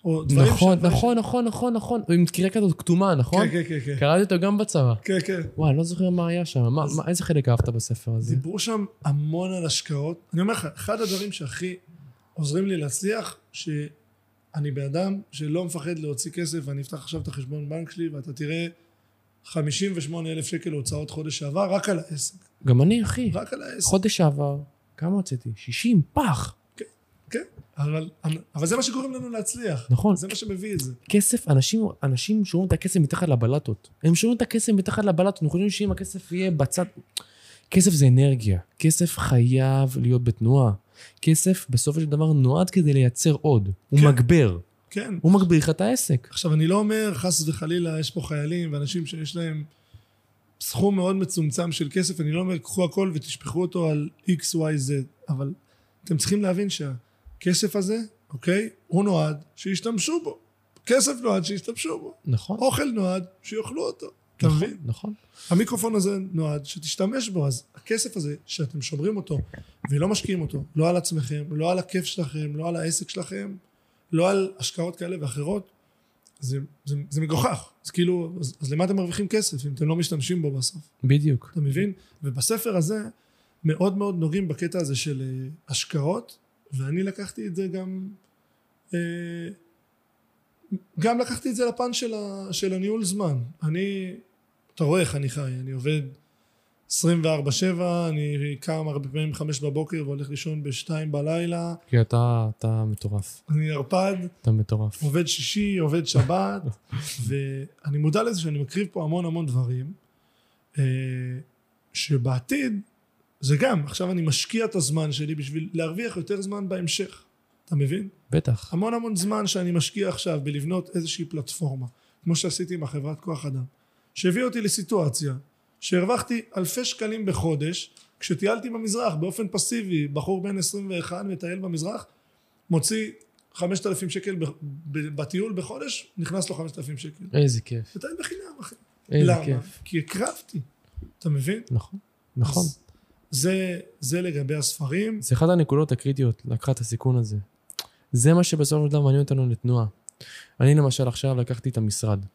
או דברים נכון, שהלוואי נכון, נכון, נכון, נכון. עם קריאה כזאת כתומה, נכון? כן, כן, כן, כן. קראתי אותו גם בצבא. כן, כן. וואי, אני לא זוכר מה היה שם. מה- מה- איזה חלק אהבת בספר הזה? דיברו שם המון על השקעות. אני אומר לך, אחד הדברים שהכי עוזרים לי להצליח, שאני באדם שלא מפחד להוציא כסף, ואני אפתח עכשיו את החשבון בנק שלי, ואתה תראה 58 אלף שקל הוצאות חודש שעבר, רק על העסק. גם אני, אחי. רק על העסק. חודש שעבר, כמה הוצאתי? 60, פח. אבל, אבל זה מה שגורם לנו להצליח. נכון. זה מה שמביא את זה. כסף, אנשים, אנשים שומרים את הכסף מתחת לבלטות. הם שומרים את הכסף מתחת לבלטות, הם חושבים שאם הכסף יהיה בצד... כסף זה אנרגיה. כסף חייב להיות בתנועה. כסף בסופו של דבר נועד כדי לייצר עוד. הוא כן. מגבר. כן. הוא מגביר לך את העסק. עכשיו, אני לא אומר, חס וחלילה, יש פה חיילים ואנשים שיש להם סכום מאוד מצומצם של כסף, אני לא אומר, קחו הכל ותשפכו אותו על x, y, z, אבל אתם צריכים להבין שהכסף הזה, אוקיי, הוא נועד שישתמשו בו. כסף נועד שישתמשו בו. נכון. אוכל נועד שיאכלו אותו. אתה נכון, מבין? נכון. המיקרופון הזה נועד שתשתמש בו, אז הכסף הזה שאתם שומרים אותו ולא משקיעים אותו, לא על עצמכם, לא על הכיף שלכם, לא על העסק שלכם, לא על השקעות כאלה ואחרות, זה, זה, זה מגוחך. אז כאילו, אז, אז למה אתם מרוויחים כסף אם אתם לא משתמשים בו בסוף? בדיוק. אתה מבין? ובספר הזה מאוד מאוד נוגעים בקטע הזה של אה, השקעות, ואני לקחתי את זה גם, אה, גם לקחתי את זה לפן של, ה, של הניהול זמן. אני, אתה רואה איך אני חי, אני עובד 24-7, אני קם הרבה פעמים חמש בבוקר והולך לישון בשתיים בלילה, כי אתה, אתה מטורף. אני ערפד, אתה מטורף. עובד שישי, עובד שבת, ואני מודע לזה שאני מקריב פה המון המון דברים, אה, שבעתיד זה גם, עכשיו אני משקיע את הזמן שלי בשביל להרוויח יותר זמן בהמשך, אתה מבין? בטח. המון המון זמן שאני משקיע עכשיו בלבנות איזושהי פלטפורמה, כמו שעשיתי עם החברת כוח אדם, שהביא אותי לסיטואציה שהרווחתי אלפי שקלים בחודש, כשטיילתי במזרח באופן פסיבי, בחור בן 21 מטייל במזרח, מוציא 5,000 שקל ב- ב- בטיול בחודש, נכנס לו 5,000 שקל. איזה כיף. מטייל בחינם, אחי. איזה למה? כיף. כי הקרבתי, אתה מבין? נכון. נכון. אז זה, זה לגבי הספרים. זה אחת הנקודות הקריטיות, לקחת את הסיכון הזה. זה מה שבסופו של דבר מעניין אותנו לתנועה. אני למשל עכשיו לקחתי את המשרד.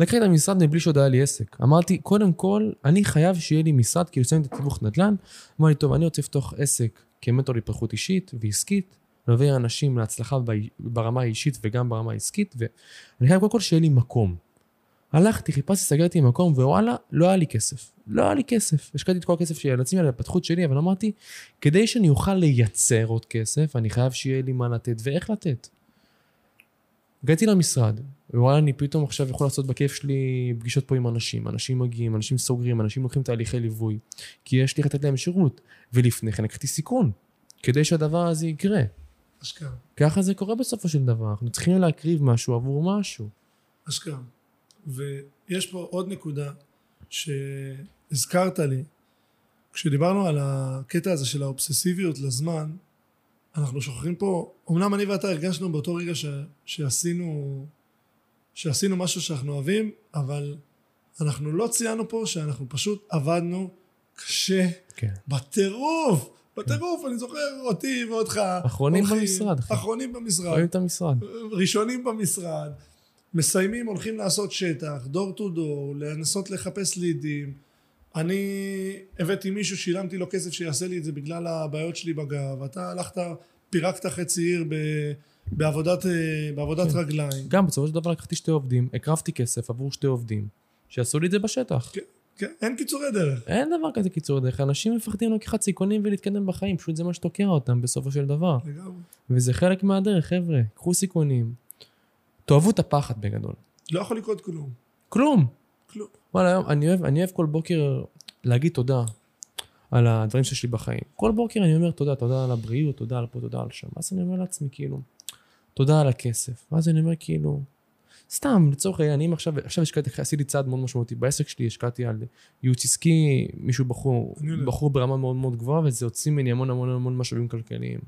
לקחתי את המשרד מבלי שעוד היה לי עסק. אמרתי, קודם כל, אני חייב שיהיה לי משרד, כאילו סיימתי את תיווך נדל"ן. אמרתי, טוב, אני רוצה לפתוח עסק כמנטור להתפתחות אישית ועסקית, להביא אנשים להצלחה ברמה האישית וגם ברמה העסקית, ואני חייב קודם כל שיהיה לי מקום. הלכתי, חיפשתי, סגרתי מקום, ווואלה, לא היה לי כסף. לא היה לי כסף. השקעתי את כל הכסף שלי על עצמי, על ההתפתחות שלי, אבל אמרתי, כדי שאני אוכל לייצר עוד כסף, אני חייב שיהיה לי מה לתת ואיך לתת. הגעתי למשרד, ווואלה, אני פתאום עכשיו יכול לעשות בכיף שלי פגישות פה עם אנשים. אנשים מגיעים, אנשים סוגרים, אנשים לוקחים תהליכי ליווי, כי יש לי לתת להם שירות. ולפני כן לקחתי סיכון, כדי שהדבר הזה יקרה. אשכרה, ככה זה קורה בסופו של דבר, אנחנו צריכים להקריב משהו עבור משהו. אשכרה. ויש פה עוד נקודה שהזכרת לי. כשדיברנו על הקטע הזה של האובססיביות לזמן, אנחנו שוכחים פה, אמנם אני ואתה הרגשנו באותו רגע ש, שעשינו, שעשינו משהו שאנחנו אוהבים, אבל אנחנו לא ציינו פה שאנחנו פשוט עבדנו קשה כן. בטירוף, בטירוף, אני זוכר אותי ואותך. אחרונים הולכים- במשרד. אחרונים במשרד. רואים את המשרד. ראשונים במשרד, מסיימים, הולכים לעשות שטח, דור טו דור, לנסות לחפש לידים. אני הבאתי מישהו, שילמתי לו כסף שיעשה לי את זה בגלל הבעיות שלי בגב. אתה הלכת, פירקת חצי עיר ב, בעבודת, אה, בעבודת כן. רגליים. גם בסופו של דבר לקחתי שתי עובדים, הקרבתי כסף עבור שתי עובדים, שיעשו לי את זה בשטח. כן, כן, אין קיצורי דרך. אין דבר כזה קיצור דרך, אנשים מפחדים לקחת סיכונים ולהתקדם בחיים, פשוט זה מה שתוקע אותם בסופו של דבר. לגמרי. וזה חלק מהדרך, חבר'ה, קחו סיכונים. תאהבו את הפחד בגדול. לא יכול לקרות כלום. כלום. כלום. וואלה, היום, אני אוהב, אני אוהב כל בוקר להגיד תודה על הדברים שיש לי בחיים. כל בוקר אני אומר תודה, תודה על הבריאות, תודה על פה, תודה על שם. ואז אני אומר לעצמי, כאילו, תודה על הכסף. ואז אני אומר, כאילו, סתם, לצורך העניין, אם עכשיו, עכשיו השקעתי, עשיתי צעד מאוד משמעותי בעסק שלי, השקעתי על ייעוץ עסקי, מישהו בחור. בחור ברמה מאוד מאוד גבוהה, וזה הוציא ממני המון המון המון משאבים כלכליים.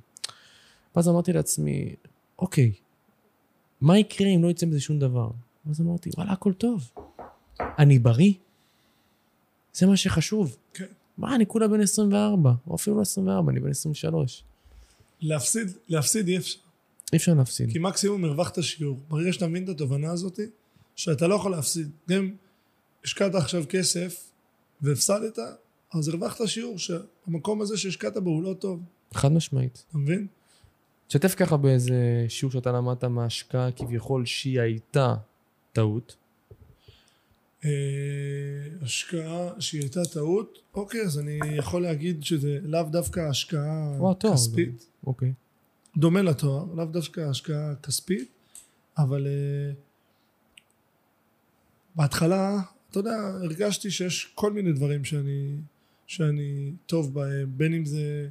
ואז אמרתי לעצמי, אוקיי, מה יקרה אם לא יצא מזה שום דבר? ואז אמרתי, וואלה, הכל טוב. אני בריא. זה מה שחשוב. כן. מה, אני כולה בן 24, או אפילו לא 24, אני בן 23. להפסיד, להפסיד אי אפשר. אי אפשר להפסיד. כי מקסימום הרווחת שיעור. ברגע שאתה מבין את התובנה הזאת, שאתה לא יכול להפסיד. גם השקעת עכשיו כסף והפסדת, אז הרווחת שיעור שהמקום הזה שהשקעת בו הוא לא טוב. חד משמעית. אתה מבין? תשתף ככה באיזה שיעור שאתה למדת מההשקעה כביכול שהיא הייתה טעות. אה, השקעה שהיא הייתה טעות, אוקיי, אז אני יכול להגיד שזה לאו דווקא השקעה. כספית. אוקיי. דומה לתואר, לאו דווקא השקעה כספית, אבל uh, בהתחלה, אתה יודע, הרגשתי שיש כל מיני דברים שאני, שאני טוב בהם, בין אם זה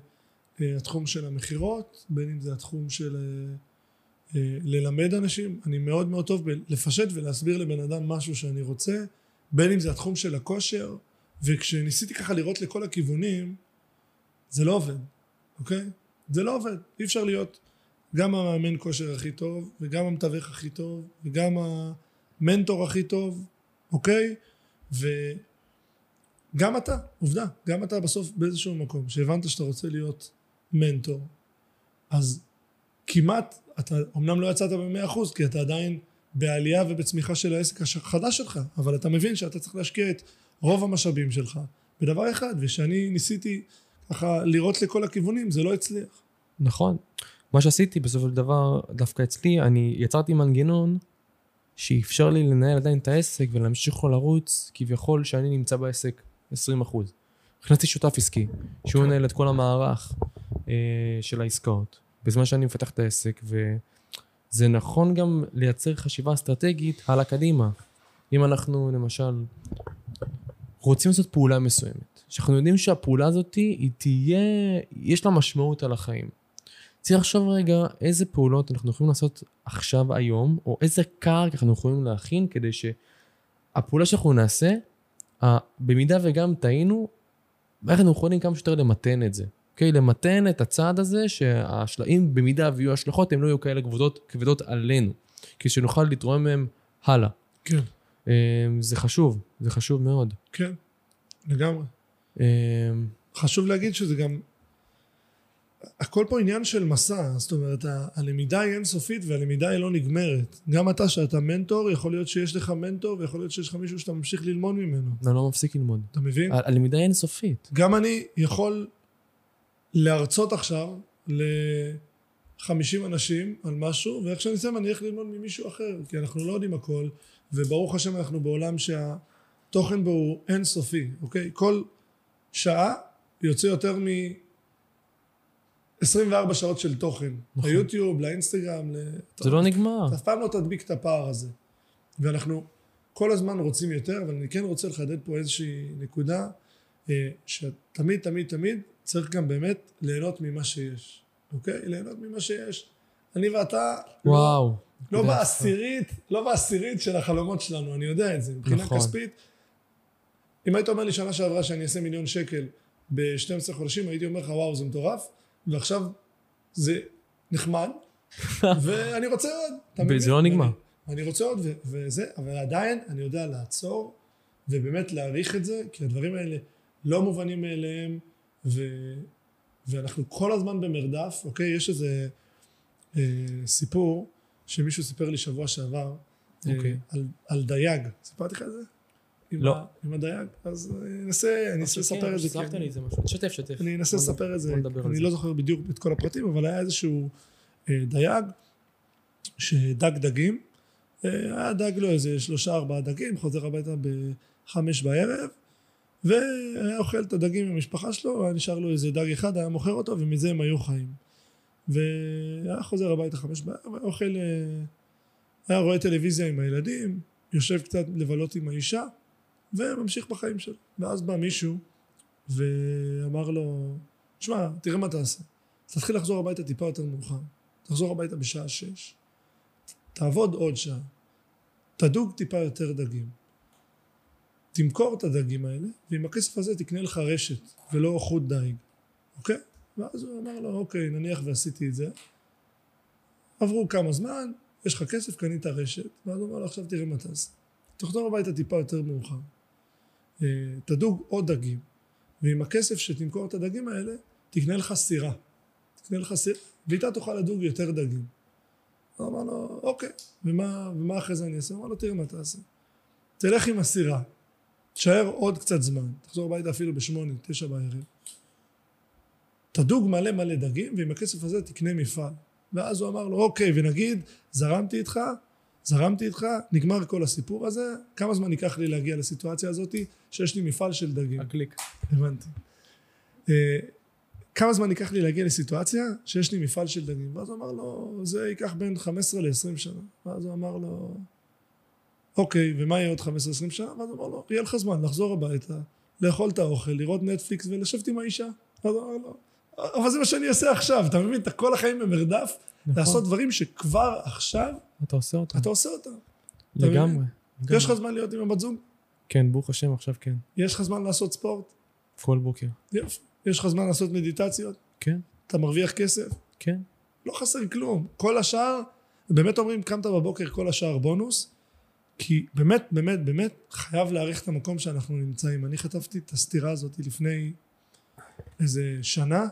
התחום של המכירות, בין אם זה התחום של uh, uh, ללמד אנשים, אני מאוד מאוד טוב בלפשט ולהסביר לבן אדם משהו שאני רוצה, בין אם זה התחום של הכושר, וכשניסיתי ככה לראות לכל הכיוונים, זה לא עובד, אוקיי? זה לא עובד, אי אפשר להיות גם המאמן כושר הכי טוב, וגם המתווך הכי טוב, וגם המנטור הכי טוב, אוקיי? וגם אתה, עובדה, גם אתה בסוף באיזשהו מקום, שהבנת שאתה רוצה להיות מנטור, אז כמעט, אתה אמנם לא יצאת במאה אחוז, כי אתה עדיין בעלייה ובצמיחה של העסק החדש שלך, אבל אתה מבין שאתה צריך להשקיע את רוב המשאבים שלך בדבר אחד, ושאני ניסיתי ככה לראות לכל הכיוונים, זה לא הצליח. נכון. מה שעשיתי בסופו של דבר, דווקא אצלי, אני יצרתי מנגנון שאפשר לי לנהל עדיין את העסק ולהמשיך לו לרוץ, כביכול שאני נמצא בעסק 20%. הכנסתי שותף עסקי, שהוא מנהל את כל המערך של העסקאות, בזמן שאני מפתח את העסק, וזה נכון גם לייצר חשיבה אסטרטגית הלאה קדימה. אם אנחנו למשל רוצים לעשות פעולה מסוימת, שאנחנו יודעים שהפעולה הזאת היא תהיה, יש לה משמעות על החיים. צריך לחשוב רגע איזה פעולות אנחנו יכולים לעשות עכשיו היום, או איזה קרקע אנחנו יכולים להכין כדי שהפעולה שאנחנו נעשה, במידה וגם טעינו, איך אנחנו יכולים כמה שיותר למתן את זה. אוקיי? למתן את הצעד הזה, שהשלעים, במידה ויהיו השלכות, הן לא יהיו כאלה כבדות, כבדות עלינו. כדי שנוכל לתרום מהם הלאה. כן. אמ, זה חשוב, זה חשוב מאוד. כן, לגמרי. אמ, חשוב להגיד שזה גם... הכל פה עניין של מסע, זאת אומרת, הלמידה היא אינסופית והלמידה היא לא נגמרת. גם אתה, שאתה מנטור, יכול להיות שיש לך מנטור ויכול להיות שיש לך מישהו שאתה ממשיך ללמוד ממנו. אני לא מפסיק ללמוד. אתה מבין? ה- הלמידה היא אינסופית. גם אני יכול להרצות עכשיו ל-50 אנשים על משהו, ואיך שאני אסיים אני אלך ללמוד ממישהו אחר, כי אנחנו לא יודעים הכל, וברוך השם אנחנו בעולם שהתוכן בו הוא אינסופי, אוקיי? כל שעה יוצא יותר מ... 24 שעות של תוכן. נכון. ליוטיוב, לאינסטגרם, ל... זה לא נגמר. אתה אף פעם לא תדביק את הפער הזה. ואנחנו כל הזמן רוצים יותר, אבל אני כן רוצה לחדד פה איזושהי נקודה, אה, שתמיד תמיד תמיד צריך גם באמת ליהנות ממה שיש, אוקיי? ליהנות ממה שיש. אני ואתה לא, וואו. לא בעשירית, לא בעשירית של החלומות שלנו, אני יודע את זה. מבחינה נכון. כספית, אם היית אומר לי שנה שעברה שאני אעשה מיליון שקל ב-12 חודשים, הייתי אומר לך וואו זה מטורף, ועכשיו זה נחמד, ואני רוצה עוד. וזה לא נגמר. אני, אני רוצה עוד ו- וזה, אבל עדיין אני יודע לעצור ובאמת להעריך את זה, כי הדברים האלה לא מובנים מאליהם, ו, ואנחנו כל הזמן במרדף, אוקיי? יש איזה אה, סיפור שמישהו סיפר לי שבוע שעבר, אה, אוקיי. על, על דייג. סיפרתי לך את זה? עם לא. ה- עם הדייג? אז אני אנסה, אני אנסה לספר את זה. כי- לי איזה משהו. שתף, שתף. אני אנסה לספר את זה, אני זה. לא זוכר בדיוק את כל הפרטים, אבל היה איזשהו אה, דייג שדג דגים, אה, היה דג לו איזה שלושה ארבעה דגים, חוזר הביתה בחמש בערב, והיה אוכל את הדגים עם המשפחה שלו, היה נשאר לו איזה דג אחד, היה מוכר אותו, ומזה הם היו חיים. והיה חוזר הביתה חמש בערב, היה אוכל, אה, היה רואה טלוויזיה עם הילדים, יושב קצת לבלות עם האישה, וממשיך בחיים שלו. ואז בא מישהו ואמר לו, תשמע, תראה מה תעשה. תתחיל לחזור הביתה טיפה יותר מאוחר. תחזור הביתה בשעה שש. תעבוד עוד שעה. תדוג טיפה יותר דגים. תמכור את הדגים האלה, ועם הכסף הזה תקנה לך רשת, ולא חוט דיג, אוקיי? ואז הוא אמר לו, אוקיי, נניח ועשיתי את זה. עברו כמה זמן, יש לך כסף, קנית רשת, ואז הוא אמר לו, עכשיו תראה מה תעשה. תחזור הביתה טיפה יותר מאוחר. אה, תדוג עוד דגים, ועם הכסף שתמכור את הדגים האלה, תקנה לך סירה. תקנה לך סירה, ואיתה תוכל לדוג יותר דגים. הוא אמר לו, אוקיי, ומה, ומה אחרי זה אני אעשה? הוא אמר לו, תראה מה תעשה. תלך עם הסירה, תשאר עוד קצת זמן, תחזור הביתה אפילו בשמונה, תשע בערב. תדוג מלא מלא דגים, ועם הכסף הזה תקנה מפעל. ואז הוא אמר לו, אוקיי, ונגיד, זרמתי איתך, זרמתי איתך, נגמר כל הסיפור הזה, כמה זמן ייקח לי להגיע לסיטואציה הזאת שיש לי מפעל של דגים? הקליק. הבנתי. אה, כמה זמן ייקח לי להגיע לסיטואציה שיש לי מפעל של דגים? ואז הוא אמר לו, זה ייקח בין 15 ל-20 שנה. ואז הוא אמר לו, אוקיי, ומה יהיה עוד 15-20 שנה? ואז הוא אמר לו, יהיה לך זמן לחזור הביתה, לאכול את האוכל, לראות נטפליקס ולשבת עם האישה. אז הוא אמר לו, אבל זה מה שאני אעשה עכשיו, אתה מבין? אתה כל החיים במרדף, נכון. לעשות דברים שכבר עכשיו אתה עושה אותם. אתה עושה אותם. לגמרי. יש לך זמן להיות עם הבת זוג? כן, ברוך השם, עכשיו כן. יש לך זמן לעשות ספורט? כל בוקר. יופי. יש לך זמן לעשות מדיטציות? כן, אתה מרוויח כסף? כן. לא חסר כלום. כל השאר, באמת אומרים, קמת בבוקר, כל השאר בונוס, כי באמת, באמת, באמת, חייב להעריך את המקום שאנחנו נמצאים. אני חטפתי את הסתירה הזאת לפני איזה שנה,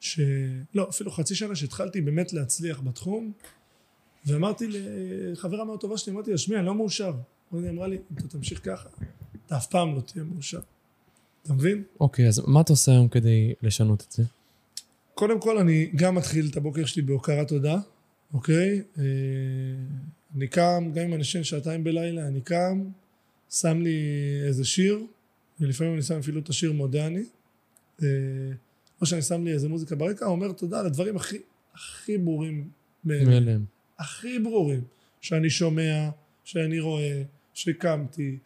ש... לא, אפילו חצי שנה, שהתחלתי באמת להצליח בתחום, ואמרתי לחברה מאוד טובה שלי, אמרתי לה, שמי, אני לא מאושר. היא אמרה לי, אם אתה תמשיך ככה, אתה אף פעם לא תהיה מאושר. אתה מבין? אוקיי, אז מה אתה עושה היום כדי לשנות את זה? קודם כל אני גם מתחיל את הבוקר שלי בהוקרת תודה, אוקיי? אה, אני קם, גם אם אני ישן שעתיים בלילה, אני קם, שם לי איזה שיר, ולפעמים אני שם אפילו את השיר מודה אני, אה, או שאני שם לי איזה מוזיקה ברקע, אומר תודה על הדברים הכי, הכי ברורים מאליהם. הכי ברורים, שאני שומע, שאני רואה, שקמתי,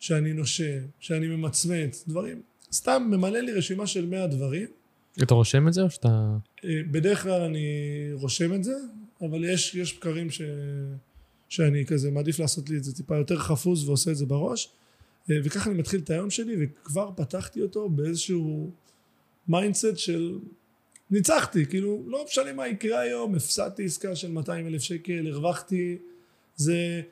שאני נושם, שאני ממצמץ, דברים. סתם ממלא לי רשימה של 100 דברים. אתה רושם את זה או שאתה... אה, בדרך כלל אני רושם את זה, אבל יש, יש בקרים ש, שאני כזה מעדיף לעשות לי את זה טיפה יותר חפוז ועושה את זה בראש. אה, וככה אני מתחיל את היום שלי, וכבר פתחתי אותו באיזשהו mindset של ניצחתי, כאילו לא משנה מה יקרה היום, הפסדתי עסקה של 200 אלף שקל, הרווחתי, זה,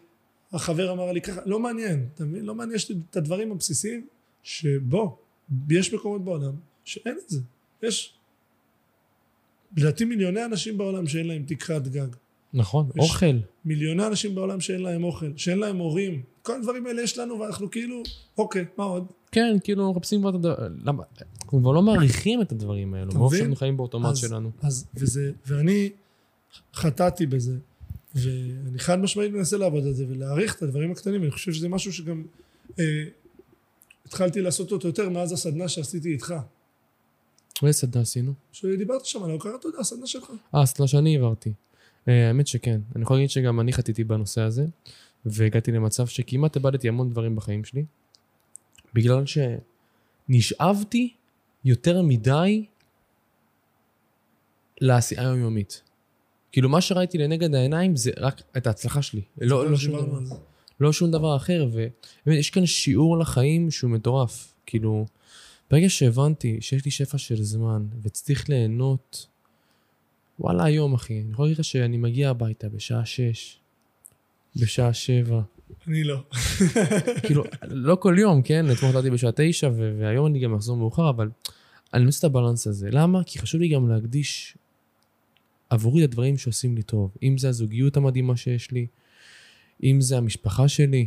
החבר אמר לי ככה, לא מעניין, אתה מבין? לא מעניין, יש לי את הדברים הבסיסיים, שבוא, יש מקומות בעולם שאין את זה, יש לדעתי מיליוני אנשים בעולם שאין להם תקרת גג, נכון, יש- אוכל. מיליוני אנשים בעולם שאין להם אוכל, שאין להם הורים, כל הדברים האלה יש לנו ואנחנו כאילו, אוקיי, מה עוד? כן, כאילו מחפשים כבר את הדבר... למה? אנחנו כבר לא מעריכים את הדברים האלו. מרוב? שאנחנו חיים באוטומט אז- שלנו. אז, וזה, ואני חטאתי בזה, ואני חד משמעית מנסה לעבוד על זה ולהעריך את הדברים הקטנים, אני חושב שזה משהו שגם אה, התחלתי לעשות אותו יותר מאז הסדנה שעשיתי איתך, איזה סדנה עשינו? שדיברת שם על ההוקרת תודה, הסדנה שלך. אה, סדנה שאני העברתי. אה, האמת שכן. אני יכול להגיד שגם אני חטיתי בנושא הזה, והגעתי למצב שכמעט איבדתי המון דברים בחיים שלי, בגלל שנשאבתי יותר מדי לעשייה היומיומית. כאילו, מה שראיתי לנגד העיניים זה רק את ההצלחה שלי. לא, לא, שום דבר. לא שום דבר אחר, ובאמת, יש כאן שיעור לחיים שהוא מטורף. כאילו, ברגע שהבנתי שיש לי שפע של זמן, וצריך ליהנות, וואלה, היום, אחי, אני יכול להגיד לך שאני מגיע הביתה בשעה שש, בשעה שבע, אני לא. כאילו, לא כל יום, כן? אתמול חזרתי בשעה תשע, והיום אני גם אחזור מאוחר, אבל אני מוצא את הבלנס הזה. למה? כי חשוב לי גם להקדיש עבורי את הדברים שעושים לי טוב. אם זה הזוגיות המדהימה שיש לי, אם זה המשפחה שלי,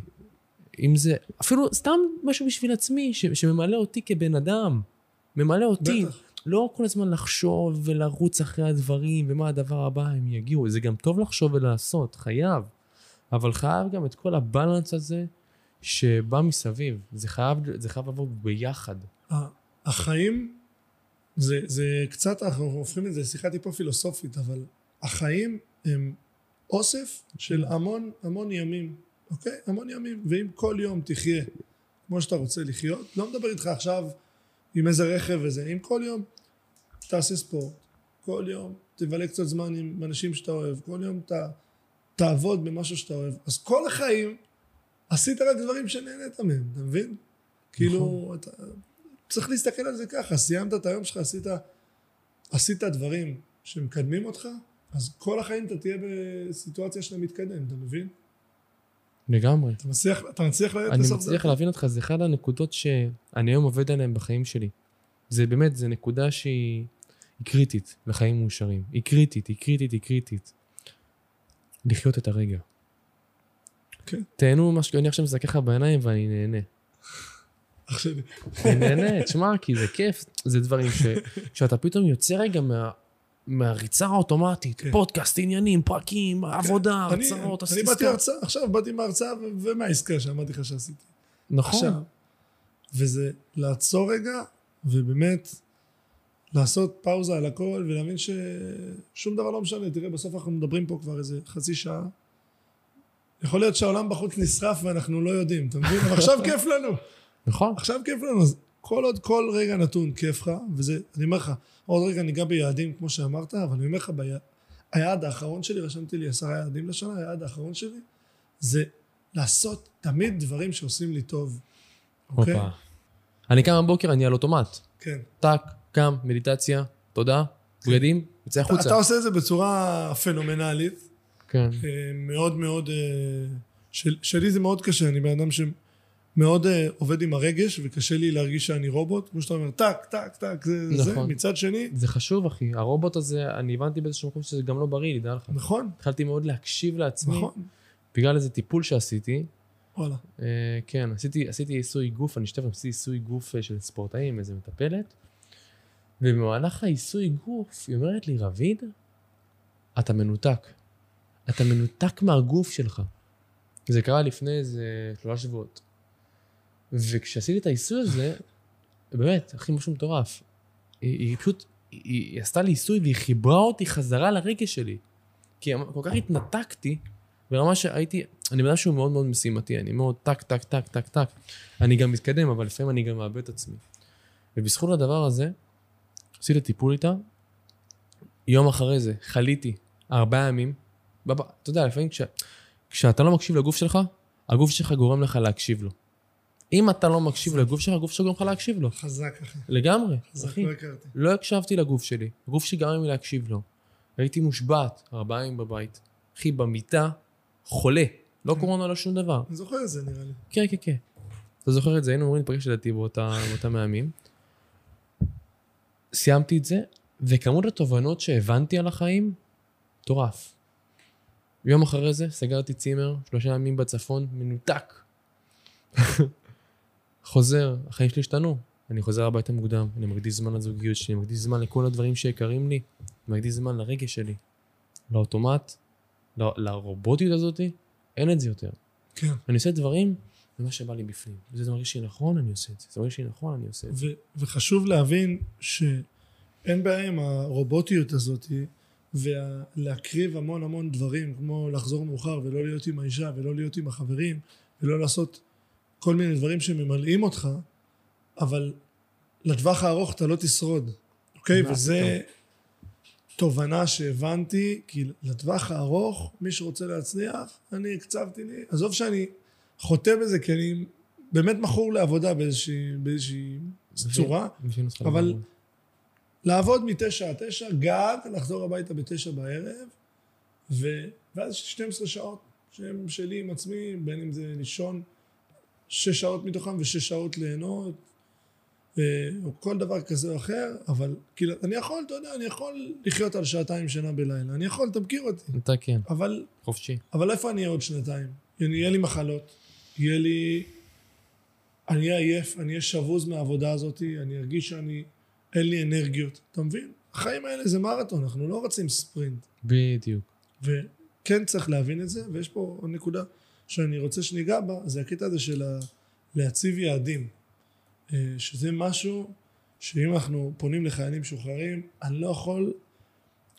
אם זה אפילו סתם משהו בשביל עצמי, ש- שממלא אותי כבן אדם. ממלא אותי. בטח. לא כל הזמן לחשוב ולרוץ אחרי הדברים, ומה הדבר הבא הם יגיעו. זה גם טוב לחשוב ולעשות, חייב. אבל חייב גם את כל הבלנס הזה שבא מסביב. זה חייב, זה חייב לבוא ביחד. החיים זה, זה קצת, אנחנו הופכים את זה לשיחה טיפה פילוסופית, אבל החיים הם אוסף של המון המון ימים, אוקיי? המון ימים, ואם כל יום תחיה כמו שאתה רוצה לחיות, לא מדבר איתך עכשיו עם איזה רכב וזה, אם כל יום תעשה ספורט, כל יום תבלה קצת זמן עם אנשים שאתה אוהב, כל יום ת, תעבוד במשהו שאתה אוהב, אז כל החיים עשית רק דברים שנהנית מהם, אתה מבין? כאילו, אתה צריך להסתכל על זה ככה, סיימת את היום שלך, עשית, עשית דברים שמקדמים אותך, אז כל החיים אתה תהיה בסיטואציה שאתה מתקדם, אתה מבין? לגמרי. אתה מצליח, אתה מצליח לרדת אני לסוף מצליח דרכו. להבין אותך, זה אחת הנקודות שאני היום עובד עליהן בחיים שלי. זה באמת, זו נקודה שהיא היא קריטית לחיים מאושרים. היא קריטית, היא קריטית, היא קריטית. לחיות את הרגע. כן. תהנו ממה ש... אני עכשיו מסתכל לך בעיניים ואני נהנה. שלי. אני נהנה, תשמע, כי זה כיף. זה דברים ש... שאתה פתאום יוצא רגע מה... מהריצה האוטומטית, כן. פודקאסט, עניינים, פרקים, עבודה, אני- הרצאות, אני באתי עסקה. הרצאה, עכשיו באתי מההרצאה ומהעסקה שאמרתי לך שעשיתי. נכון. עכשיו. וזה לעצור רגע, ובאמת לעשות פאוזה על הכל, ולהבין ששום דבר לא משנה. תראה, בסוף אנחנו מדברים פה כבר איזה חצי שעה. יכול להיות שהעולם בחוץ נשרף ואנחנו לא יודעים, אתה מבין? אבל עכשיו כיף לנו. נכון. עכשיו כיף לנו. אז כל עוד כל רגע נתון כיף לך, וזה, אני אומר לך, עוד רגע ניגע ביעדים כמו שאמרת, אבל אני אומר לך. היעד האחרון שלי, רשמתי לי עשרה יעדים לשנה, היעד האחרון שלי זה לעשות תמיד דברים שעושים לי טוב. אוקיי? אני קם בבוקר, אני על אוטומט. כן. טאק, קם, מדיטציה, תודה, בגדים, יוצא החוצה. אתה עושה את זה בצורה פנומנלית, כן. אה, מאוד מאוד, אה, של, שלי זה מאוד קשה, אני בן אדם שמאוד אה, עובד עם הרגש, וקשה לי להרגיש שאני רובוט, כמו שאתה אומר, טק, טק, טק, זה, זה. נכון. מצד שני, זה חשוב, אחי. הרובוט הזה, אני הבנתי באיזשהו מקום שזה גם לא בריא, תדע לך. נכון, התחלתי מאוד להקשיב לעצמי, נכון, בגלל איזה טיפול שעשיתי. וואלה, אה, כן, עשיתי, עשיתי עיסוי גוף, אני אשתף, עשיתי עיסוי גוף אה, של ספורטאים, איזה מטפלת. ובמהלך העיסוי גוף, היא אומרת לי, רביד, אתה מנותק. אתה מנותק מהגוף שלך. זה קרה לפני איזה שלושה שבועות. וכשעשיתי את העיסוי הזה, באמת, הכי משהו מטורף. היא, היא פשוט, היא, היא עשתה לי עיסוי והיא חיברה אותי חזרה לרגש שלי. כי כל כך התנתקתי, ברמה שהייתי, אני בן שהוא מאוד מאוד משימתי, אני מאוד טק, טק, טק, טק, טק. אני גם מתקדם, אבל לפעמים אני גם מאבד את עצמי. ובזכות הדבר הזה, עשיתי טיפול איתה, יום אחרי זה חליתי ארבעה ימים. בב... אתה יודע, לפעמים כש... כשאתה לא מקשיב לגוף שלך, הגוף שלך גורם לך להקשיב לו. אם אתה לא מקשיב לגוף שלך, הגוף שלך גורם לך להקשיב לו. חזק אחי, לגמרי, חזק, אחי. לא הכרתי. לא הקשבתי לגוף שלי. הגוף שלי גרם לי להקשיב לו. הייתי מושבת ארבעה ימים בבית. אחי, במיטה, חולה. לא קורונה, לא שום דבר. אני זוכר את זה נראה לי. כן, כן, כן. אתה זוכר את זה? היינו אמורים להיפגש לדעתי באותם הימים. סיימתי את זה, וכמות התובנות שהבנתי על החיים, מטורף. יום אחרי זה סגרתי צימר, שלושה ימים בצפון, מנותק. חוזר, החיים שלי השתנו. אני חוזר הביתה מוקדם, אני מקדיש זמן לזוגיות שלי, אני מקדיש זמן לכל הדברים שיקרים לי, אני מקדיש זמן לרגש שלי. לאוטומט, ל- לרובוטיות הזאתי, אין את זה יותר. כן. אני עושה דברים במה שבא לי בפנים. זה מרגיש לי נכון, אני עושה את זה. זה מרגיש לי נכון, אני עושה את זה. ו- וחשוב להבין שאין בעיה עם הרובוטיות הזאת ולהקריב המון המון דברים כמו לחזור מאוחר ולא להיות עם האישה ולא להיות עם החברים ולא לעשות כל מיני דברים שממלאים אותך אבל לטווח הארוך אתה לא תשרוד אוקיי? וזה תובנה שהבנתי כי לטווח הארוך מי שרוצה להצליח אני הקצבתי לי עזוב שאני חוטא בזה כי אני באמת מכור לעבודה באיזושהי, באיזושהי צורה אבל-. לעבוד מתשע עד תשע, גג, לחזור הביתה בתשע בערב, ו... ואז יש 12 שעות שהם שלי עם עצמי, בין אם זה לישון שש שעות מתוכם ושש שעות ליהנות, אה, או כל דבר כזה או אחר, אבל כאילו, אני יכול, אתה יודע, אני יכול לחיות על שעתיים שינה בלילה, אני יכול, אתה מכיר אותי, אתה כן, אבל חופשי. אבל איפה אני אהיה עוד שנתיים? יהיה לי מחלות, יהיה לי... אני אהיה עייף, אני אהיה שבוז מהעבודה הזאת, אני ארגיש שאני... אין לי אנרגיות, אתה מבין? החיים האלה זה מרתון, אנחנו לא רצים ספרינט. בדיוק. וכן צריך להבין את זה, ויש פה עוד נקודה שאני רוצה שניגע בה, זה הקטע הזה של. להציב יעדים. אה, שזה משהו שאם אנחנו פונים לחיילים משוחררים, אני לא יכול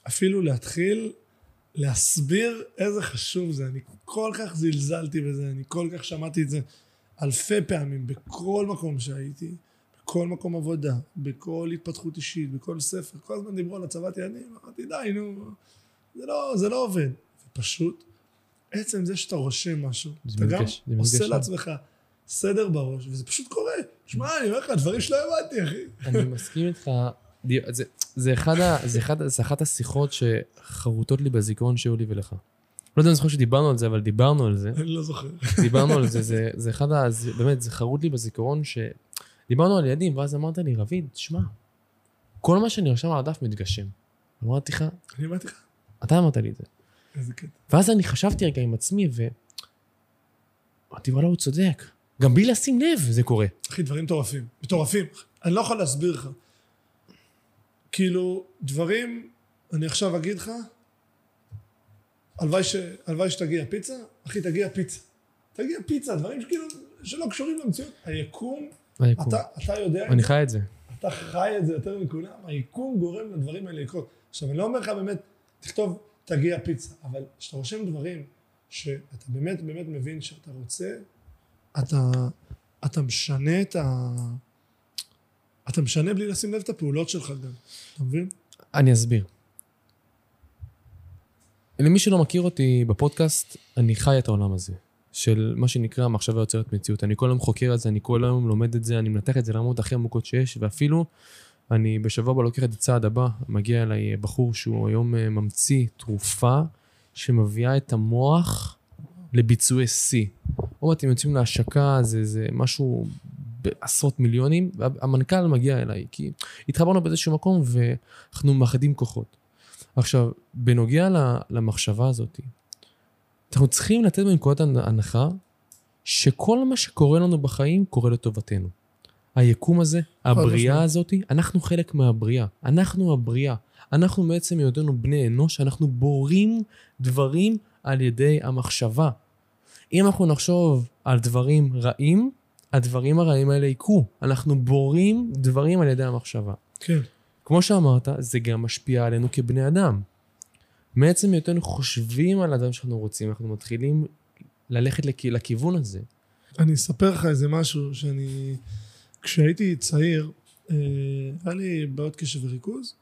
אפילו להתחיל להסביר איזה חשוב זה. אני כל כך זלזלתי בזה, אני כל כך שמעתי את זה אלפי פעמים, בכל מקום שהייתי, בכל מקום עבודה, בכל התפתחות אישית, בכל ספר, כל הזמן דיברו על הצבת יעדים, אמרתי די נו, זה לא, זה לא עובד. ופשוט עצם זה שאתה רושם משהו, אתה גם עושה. לעצמך סדר בראש, וזה פשוט קורה. שמע, אני אומר לך, דברים שלא הבנתי, אחי. אני מסכים איתך. זה, זה, אחד ה, זה, אחד, זה אחת השיחות שחרוטות לי בזיכרון שהיו לי ולך. לא יודע אם זוכר שדיברנו על זה, אבל דיברנו על זה. אני לא זוכר. דיברנו על זה, זה, זה אחד ה... זה, באמת, זה חרוט לי בזיכרון ש... דיברנו על ילדים, ואז אמרת לי, רביד, שמע, כל מה שאני רושם על הדף מתגשם. אמרתי לך, אני אמרתי לך, אתה אמרת לי את זה. איזה קטע. ואז אני חשבתי רגע עם עצמי, ו... אמרתי, וואלה, הוא צודק. גם בלי לשים לב זה קורה. אחי, דברים מטורפים. מטורפים. אני לא יכול להסביר לך. כאילו, דברים, אני עכשיו אגיד לך, הלוואי, ש... הלוואי שתגיע פיצה, אחי, תגיע פיצה. תגיע פיצה, דברים שכאילו, שלא קשורים למציאות. היקום, היקום. אתה, אתה יודע את אני חי את זה. אתה חי את זה יותר מכולם, היקום גורם לדברים האלה לקרות. עכשיו, אני לא אומר לך באמת, תכתוב, תגיע פיצה, אבל כשאתה רושם דברים שאתה באמת באמת מבין שאתה רוצה, אתה, אתה משנה את ה... אתה משנה בלי לשים לב את הפעולות שלך גם, אתה מבין? אני אסביר. למי שלא מכיר אותי בפודקאסט, אני חי את העולם הזה. של מה שנקרא מחשבה יוצרת מציאות. אני כל היום חוקר את זה, אני כל היום לומד את זה, אני מנתח את זה לרמות הכי עמוקות שיש, ואפילו אני בשבוע הבא לוקח את הצעד הבא. מגיע אליי בחור שהוא היום אה, ממציא תרופה שמביאה את המוח לביצועי שיא. עוד הם יוצאים להשקה, זה, זה משהו בעשרות מיליונים, והמנכ"ל מגיע אליי, כי התחברנו באיזשהו מקום ואנחנו מאחדים כוחות. עכשיו, בנוגע למחשבה הזאת, אנחנו צריכים לתת בנקודת הנחה שכל מה שקורה לנו בחיים קורה לטובתנו. היקום הזה, הבריאה. הזאת, אנחנו חלק מהבריאה. אנחנו הבריאה. אנחנו בעצם היותנו בני אנוש, אנחנו בורים דברים על ידי המחשבה. אם אנחנו נחשוב על דברים רעים, הדברים הרעים האלה יקרו. אנחנו בורים דברים על ידי המחשבה. כן. כמו שאמרת, זה גם משפיע עלינו כבני אדם. מעצם היותנו חושבים על האדם שאנחנו רוצים, אנחנו מתחילים ללכת לכ... לכיוון הזה. אני אספר לך איזה משהו שאני... כשהייתי צעיר, אה, היה לי בעיות קשב וריכוז,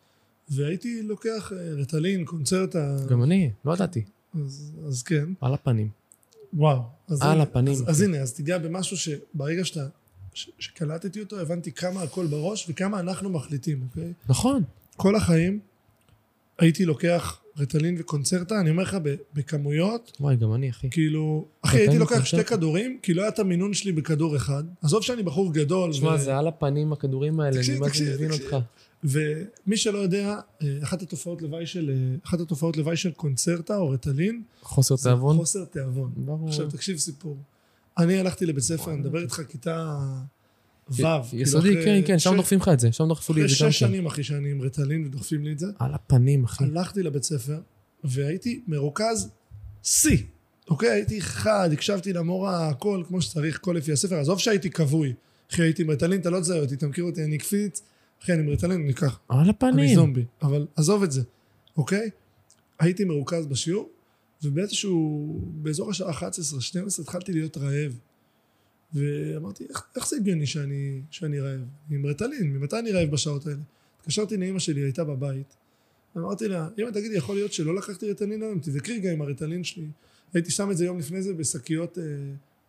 והייתי לוקח אה, רטלין, קונצרטה, גם אני, לא ידעתי. אז, אז כן. על הפנים. וואו. אז על הנה, הפנים, אז. אז הנה, אז תיגע במשהו שברגע שאתה, ש, שקלטתי אותו, הבנתי כמה הכל בראש וכמה אנחנו מחליטים, אוקיי? נכון. כל החיים הייתי לוקח רטלין וקונצרטה, אני אומר לך, בכמויות, וואי, גם אני, אחי. כאילו, אחי, הייתי לוקח שתי? כדורים, כי לא היה את המינון שלי בכדור אחד. עזוב שאני בחור גדול. תשמע, ו- זה על הפנים הכדורים האלה, אני מה זה תקשיב, מבין. אותך. ומי שלא יודע, אה, אחת התופעות לוואי של, אה, אחת התופעות לוואי של קונצרטה או רטלין, חוסר תיאבון? חוסר תיאבון. ברור. עכשיו תקשיב סיפור. אני הלכתי לבית ספר, אני מדבר איתך כיתה ו'. כאילו יסודי, אחרי כן, כן, שם דוחפים לך את זה, שם דחפו לי את אחרי זה גם שש כן. שנים, אחי, שאני עם רטלין ודוחפים לי את זה, על הפנים, אחי. הלכתי לבית ספר, והייתי מרוכז שיא. אוקיי, הייתי חד, הקשבתי למורה, הכל כמו שצריך, הכל לפי הספר. עזוב שהייתי כבוי. אחי, הייתי עם רטלין, אתה לא תזהה אותי, אתה מכיר אותי, אני קפיץ. אחי, אני עם רטלין, אני ככה. על אני הפנים. זומבי. אבל עזוב את זה, אוקיי? הייתי מרוכז בשיעור, ובאיזשהו, באזור השעה 11-12 התחלתי להיות רעב. ואמרתי, איך, איך זה הגיוני שאני, שאני רעב? עם רטלין, ממתי אני רעב בשעות האלה? התקשרתי לאמא שלי, הייתה בבית. אמרתי לה, אמא תגידי, יכול להיות שלא לקחתי רטלין היום? תבדקי רגע עם הרטלין שלי. הייתי שם את זה יום לפני זה בשקיות, אה,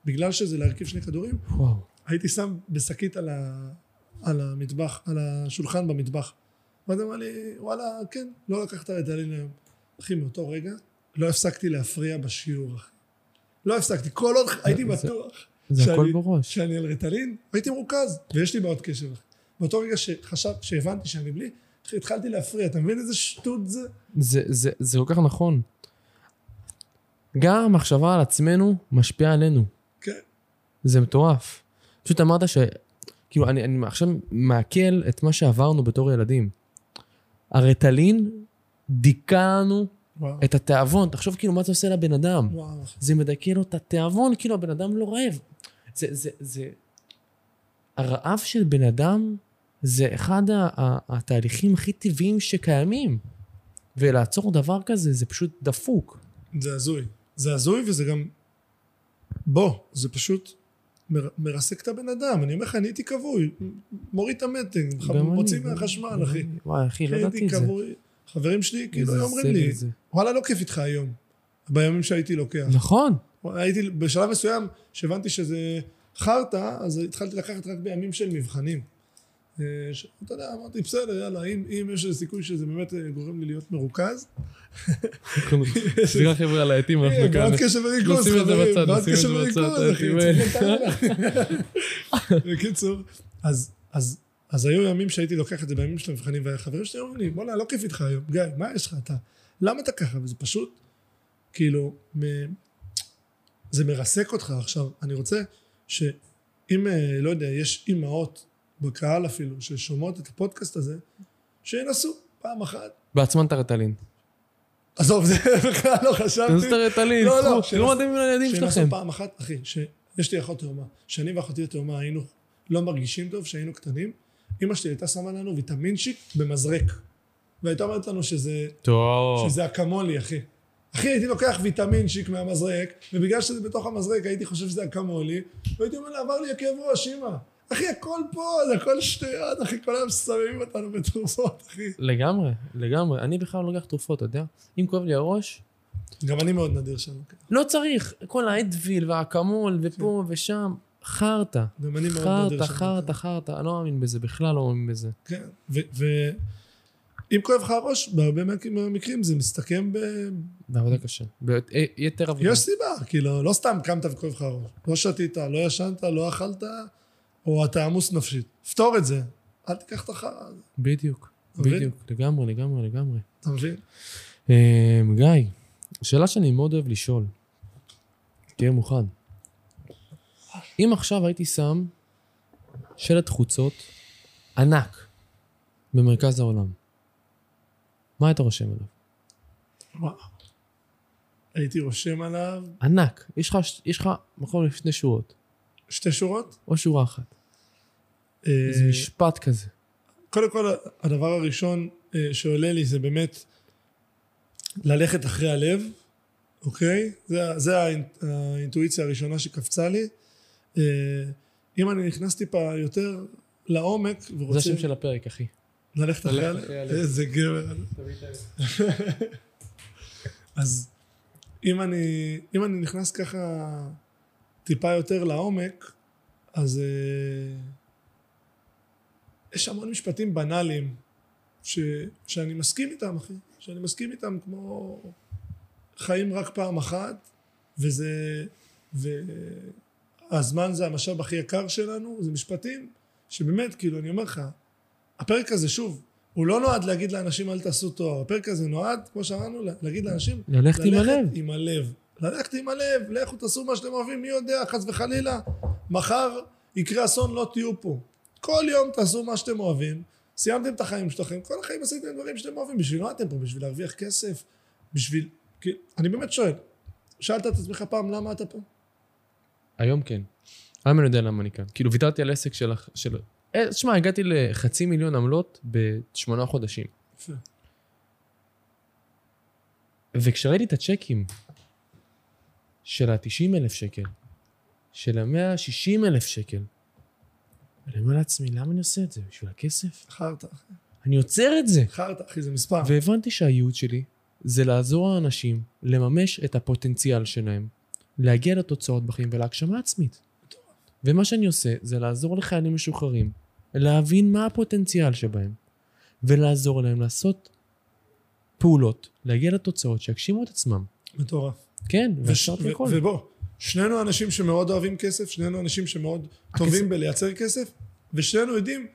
בגלל שזה להרכיב שני כדורים, וואו. הייתי שם בשקית על, ה, על המטבח, על השולחן במטבח. ואז אמר לי, וואלה, כן, לא לקחת רטלין היום. אחי, מאותו רגע לא הפסקתי להפריע בשיעור, אחי. לא הפסקתי, כל עוד הייתי בטוח זה שאני- הכל בראש. שאני על רטלין, הייתי מרוכז, ויש לי בעיות קשב. אחי. באותו רגע שחשב, שהבנתי שאני בלי, התחלתי להפריע, אתה מבין איזה שטות זה? זה, זה, זה כל כך נכון. גם המחשבה על עצמנו משפיעה עלינו. כן. זה מטורף. פשוט אמרת ש... כאילו, אני, אני עכשיו מעכל את מה שעברנו בתור ילדים. הרטלין דיכא לנו וואו, את התיאבון. תחשוב כאילו מה זה עושה לבן אדם. וואו. זה מדכא לו את התיאבון, כאילו הבן אדם לא רעב. זה, זה, זה... הרעב של בן אדם זה אחד ה- ה- התהליכים הכי טבעיים שקיימים. ולעצור דבר כזה זה פשוט דפוק. זה הזוי. זה הזוי וזה גם... בוא, זה פשוט מר, מרסק את הבן אדם. אני אומר לך, אני הייתי כבוי, מוריד את המתג, מוציא מהחשמל, אחי. וואי, אחי, לא ידעתי את זה. כבוי. חברים שלי כאילו היו אומרים לי, זה. וואלה, לא כיף איתך היום. בימים שהייתי לוקח. נכון. הייתי, בשלב מסוים, שהבנתי שזה חרטא, אז התחלתי לקחת רק בימים של מבחנים. אה, ש- אתה יודע, אמרתי, בסדר, יאללה, אם, אם יש איזה סיכוי שזה באמת אה, גורם לי להיות מרוכז, סליחה חבר'ה על העטים, אנחנו אה, כאן. בעד קשב וריכוז, חברים, בעד קשב וריכוז, אחי. בקיצור, אז, אז, היו ימים שהייתי לוקח את זה בימים של המבחנים, והחברים שלי אומרים לי, בוא'נה, לא כיף איתך היום, גיא, מה יש לך, אתה, למה אתה ככה? וזה פשוט, כאילו, מ... זה מרסק אותך עכשיו. אני רוצה שאם, אה, לא יודע, יש אימהות בקהל אפילו, ששומעות את הפודקאסט הזה, שינסו פעם אחת. בעצמן את הרטלין. עזוב, זה בכלל לא תנסו חשבתי. את הרטלין, לא, לא, תראו מה אתם עם הילדים שינסו שלכם. פעם אחת, אחי, שיש לי אחות תאומה, שאני ואחותי התאומה היינו לא מרגישים טוב כשהיינו קטנים, אמא שלי הייתה שמה לנו ויטמינצ'יק במזרק, והייתה אומרת לנו שזה, טוב. שזה אקמולי, אחי. אחי, הייתי לוקח ויטמינצ'יק מהמזרק, ובגלל שזה בתוך המזרק הייתי חושב שזה אקמולי, והייתי אומר לה, עבר לי הכאב ראש, אמא. אחי, הכל פה, זה הכל שטויות, אחי, כל היום שמים אותנו בתרופות, אחי. לגמרי, לגמרי. אני בכלל לא לוקח תרופות, אתה יודע? אם כואב לי הראש, גם אני מאוד נדיר שם. כן. לא צריך. כל האדוויל והאקמול ופה ושם, חרטא. גם אני מאוד נדיר חרטא, שם. חרטא, חרטא. אני לא מאמין בזה, בכלל לא מאמין בזה. כן, ואם כואב לך הראש, בהרבה מהמקרים זה מסתכם ב... בעבודה קשה. ביתר עבודה. יש סיבה, כאילו, לא סתם קמת וכואב לך הראש. לא שתית, לא ישנת, לא אכלת, או אתה עמוס נפשית. פתור את זה, אל תיקח את החרא הזה. בדיוק? בדיוק. לגמרי, לגמרי, לגמרי. אתה מבין? אמ, גיא, שאלה שאני מאוד אוהב לשאול. תהיה מוכן. אם עכשיו הייתי שם שלט חוצות ענק במרכז העולם, מה היית רושם עליו? וואו. הייתי רושם עליו ענק. יש לך, יש לך מקום לשני שורות, שתי שורות. או שורה אחת. איזה אה, משפט כזה. קודם כל, הדבר הראשון אה, שעולה לי זה באמת ללכת אחרי הלב, אוקיי? זה, זה האינ- האינטואיציה הראשונה שקפצה לי. אה, אם אני נכנס טיפה יותר לעומק ורוצה... זה השם של הפרק, אחי. ללכת אחרי הלב? איזה גבר. אז אם אני, אם אני נכנס ככה טיפה יותר לעומק, אז אה, יש המון משפטים בנאליים ש, שאני מסכים איתם, אחי. שאני מסכים איתם כמו חיים רק פעם אחת, וזה... והזמן זה המשאב הכי יקר שלנו, זה משפטים שבאמת, כאילו, אני אומר לך, הפרק הזה, שוב, הוא לא נועד להגיד לאנשים אל תעשו תואר, הפרק הזה נועד, כמו שאמרנו, להגיד לאנשים, ללכת עם הלב. עם הלב. ללכת עם הלב, לכו תעשו מה שאתם אוהבים, מי יודע, חס וחלילה, מחר יקרה אסון, לא תהיו פה. כל יום תעשו מה שאתם אוהבים, סיימתם את החיים שלכם, כל החיים עשיתם דברים שאתם אוהבים, בשביל מה אתם פה? בשביל להרוויח כסף? בשביל... אני באמת שואל, שאלת את עצמך פעם למה אתה פה? היום כן. היום אני יודע למה אני כאן. כאילו, ויתרתי על עסק של... של... אה, תשמע, הגעתי לחצי מיליון עמלות בשמונה חודשים. וכשראיתי את הצ'קים של ה-90 אלף שקל, של ה-160 אלף שקל, אני אומר לעצמי, למה אני עושה את זה? בשביל הכסף? חרטא. אני עוצר את זה. חרטא, אחי, זה מספר. והבנתי שהייעוד שלי זה לעזור לאנשים לממש את הפוטנציאל שלהם, להגיע לתוצאות בחיים ולהגשמה עצמית. ומה שאני עושה זה לעזור לחיילים משוחררים להבין מה הפוטנציאל שבהם, ולעזור להם לעשות פעולות, להגיע לתוצאות שיגשימו את עצמם. מטורף. כן, וש- ועשרתי ו- הכל. ובוא, שנינו אנשים שמאוד אוהבים כסף, שנינו אנשים שמאוד טובים בלייצר כסף, ושנינו יודעים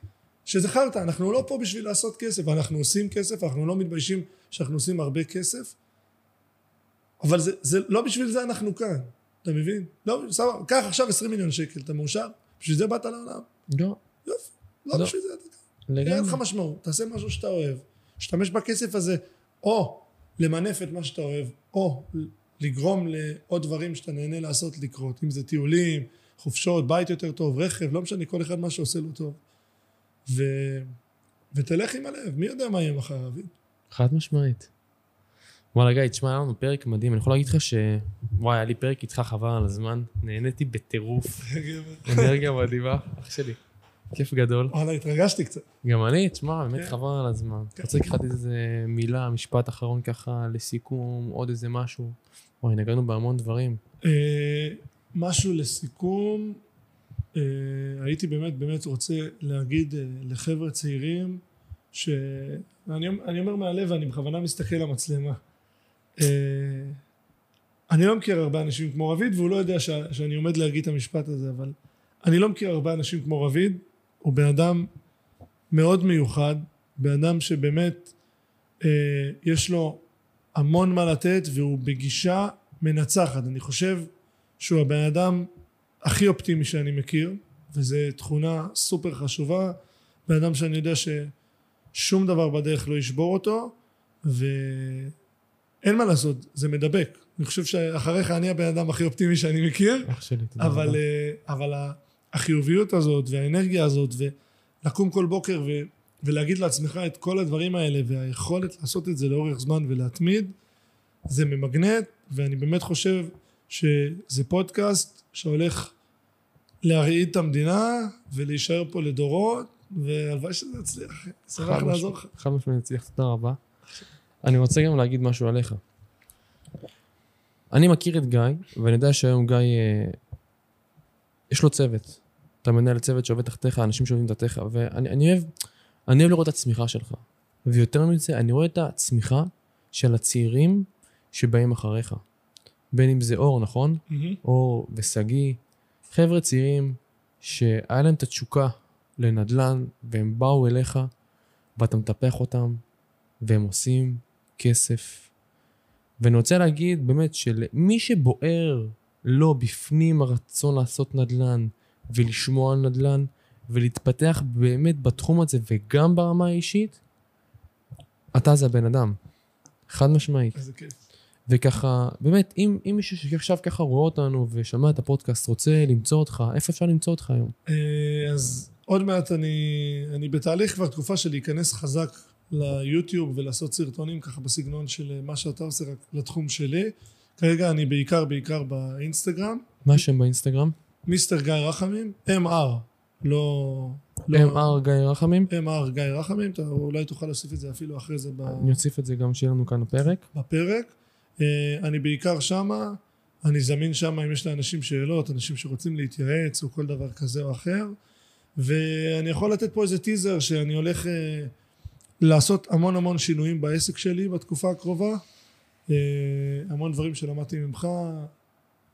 שזה חרטא, אנחנו לא פה בשביל לעשות כסף, אנחנו עושים כסף, אנחנו לא מתביישים שאנחנו עושים הרבה כסף, אבל זה, זה לא בשביל זה אנחנו כאן, אתה מבין? לא, סבבה, קח עכשיו 20 מיליון שקל, אתה מאושר? בשביל זה באת לעולם? לא, יופי, לא, לא. בשביל זה אתה כאן. אין לך לגמרי. משמעות, תעשה משהו שאתה אוהב, תשתמש בכסף הזה או למנף את מה שאתה אוהב, או לגרום לעוד דברים שאתה נהנה לעשות לקרות, אם זה טיולים, חופשות, בית יותר טוב, רכב, לא משנה, כל אחד מה שעושה לו טוב. ו... ותלך עם הלב, מי יודע מה יהיה מחר, אביב? חד משמעית. וואלה גיא, תשמע, היה לנו פרק מדהים. אני יכול להגיד לך ש... וואי, היה לי פרק איתך חבל על הזמן. נהניתי בטירוף. אנרגיה מדהימה. אח שלי. כיף גדול. וואלה, התרגשתי קצת. גם אני, תשמע, באמת כן. חבל על הזמן. כן. רוצה לקחת איזה מילה, משפט אחרון ככה לסיכום, עוד איזה משהו. וואי, נגענו בהמון דברים. אה, משהו לסיכום, אה, הייתי באמת באמת רוצה להגיד אה, לחבר'ה צעירים, שאני אני אומר מהלב ואני בכוונה מסתכל למצלמה. אה, אני לא מכיר הרבה אנשים כמו רביד והוא לא יודע ש, שאני עומד להגיד את המשפט הזה אבל אני לא מכיר הרבה אנשים כמו רביד. הוא בן אדם מאוד מיוחד בן אדם שבאמת אה, יש לו המון מה לתת והוא בגישה מנצחת. אני חושב שהוא הבן אדם הכי אופטימי שאני מכיר וזו תכונה סופר חשובה. בן אדם שאני יודע ששום דבר בדרך לא ישבור אותו ואין מה לעשות זה מדבק אני חושב שאחריך אני הבן אדם הכי אופטימי שאני מכיר אח שלי, תודה אבל, רבה. אה, אבל החיוביות הזאת והאנרגיה הזאת ולקום כל בוקר ו, ולהגיד לעצמך את כל הדברים האלה והיכולת לעשות את זה לאורך זמן ולהתמיד זה ממגנט ואני באמת חושב שזה פודקאסט שהולך להרעיד את המדינה ולהישאר פה לדורות והלוואי שזה יצליח, שמח לעזור לך. חד משמעית הצליח, תודה רבה. אני רוצה גם להגיד משהו עליך. אני מכיר את גיא, ואני יודע שהיום גיא, אה, יש לו צוות. אתה מנהל צוות שעובד תחתיך, אנשים שעובדים תחתיך, ואני אני אוהב, אני אוהב לראות את הצמיחה שלך. ויותר מזה, אני רואה את הצמיחה של הצעירים שבאים אחריך. בין אם זה אור, נכון? מהמם. אור ושגיא, חבר'ה צעירים שהיה להם את התשוקה לנדל"ן והם באו אליך ואתה מטפח אותם והם עושים כסף. ואני רוצה להגיד באמת שלמי שבוער לו בפנים הרצון לעשות נדל"ן ולשמוע על נדל"ן ולהתפתח באמת בתחום הזה וגם ברמה האישית, אתה זה הבן אדם. חד משמעית. איזה כיף. וככה, באמת, אם, אם מישהו שעכשיו ככה רואה אותנו ושמע את הפודקאסט רוצה למצוא אותך, איפה אפשר למצוא אותך היום? אה, אז עוד מעט אני, אני בתהליך כבר תקופה של להיכנס חזק ליוטיוב ולעשות סרטונים ככה בסגנון של אה, מה שאתה עושה רק לתחום שלי. כרגע אני בעיקר בעיקר באינסטגרם, מה השם באינסטגרם? מיסטר גיא רחמים, MR, לא... לא MR גיא רחמים? MR גיא רחמים, אתה אולי תוכל להוסיף את זה אפילו אחרי זה ב- אני אוסיף את זה גם שיהיה לנו כאן בפרק. בפרק. אה, אני בעיקר שמה, אני זמין שמה אם יש לאנשים שאלות, אנשים שרוצים להתייעץ או כל דבר כזה או אחר. ואני יכול לתת פה איזה טיזר שאני הולך אה, לעשות המון המון שינויים בעסק שלי בתקופה הקרובה. אה, המון דברים שלמדתי ממך,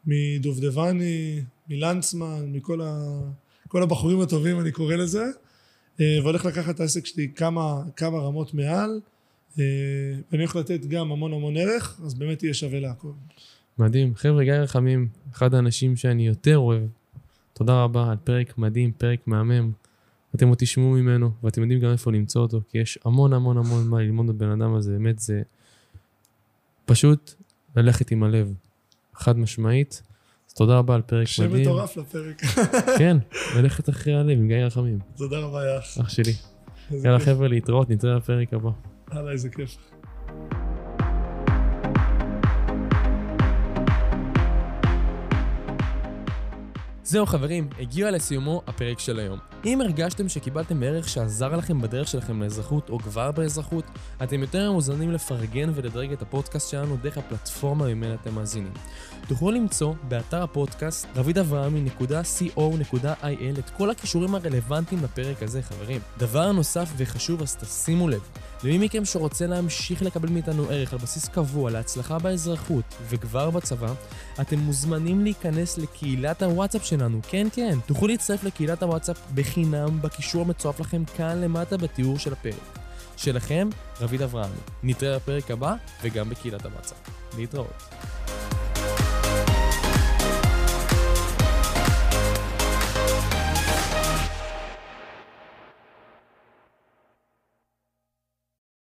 מדובדבני, מלנצמן, מכל ה... כל הבחורים הטובים אני קורא לזה. אה, והולך לקחת את העסק שלי כמה, כמה רמות מעל. אה, ואני הולך לתת גם המון המון ערך, אז באמת יהיה שווה לעקוב. מדהים. חבר'ה, גיא רחמים, אחד האנשים שאני יותר אוהב. תודה רבה על פרק מדהים, פרק מהמם. אתם עוד תשמעו ממנו, ואתם יודעים גם איפה למצוא אותו, כי יש המון המון המון מה ללמוד בבן אדם הזה, באמת זה פשוט ללכת עם הלב, חד משמעית. אז תודה רבה על פרק שם מדהים. מטורף לפרק. כן, ללכת אחרי הלב עם גיא רחמים, תודה רבה יאח. אח שלי. יאללה. חבר'ה, להתראות, נתראה בפרק הבא. הלאה, איזה כיף. זהו חברים, הגיע לסיומו הפרק של היום. אם הרגשתם שקיבלתם ערך שעזר לכם בדרך שלכם לאזרחות או כבר באזרחות, אתם יותר מוזמנים לפרגן ולדרג את הפודקאסט שלנו דרך הפלטפורמה ממנה אתם מאזינים. תוכלו למצוא באתר הפודקאסט רבידאברהמי.co.il את כל הכישורים הרלוונטיים לפרק הזה חברים. דבר נוסף וחשוב אז תשימו לב, למי מכם שרוצה להמשיך לקבל מאיתנו ערך על בסיס קבוע להצלחה באזרחות וכבר בצבא, אתם מוזמנים להיכנס לקהילת הוואטסאפ שלנו, כן כן, תוכלו להצטרף לקהילת הוואטסאפ בחינם בקישור המצורף לכם כאן למטה בתיאור של הפרק. שלכם, רביד אברהם. נתראה בפרק הבא וגם בקהילת הוואטסאפ. להתראות.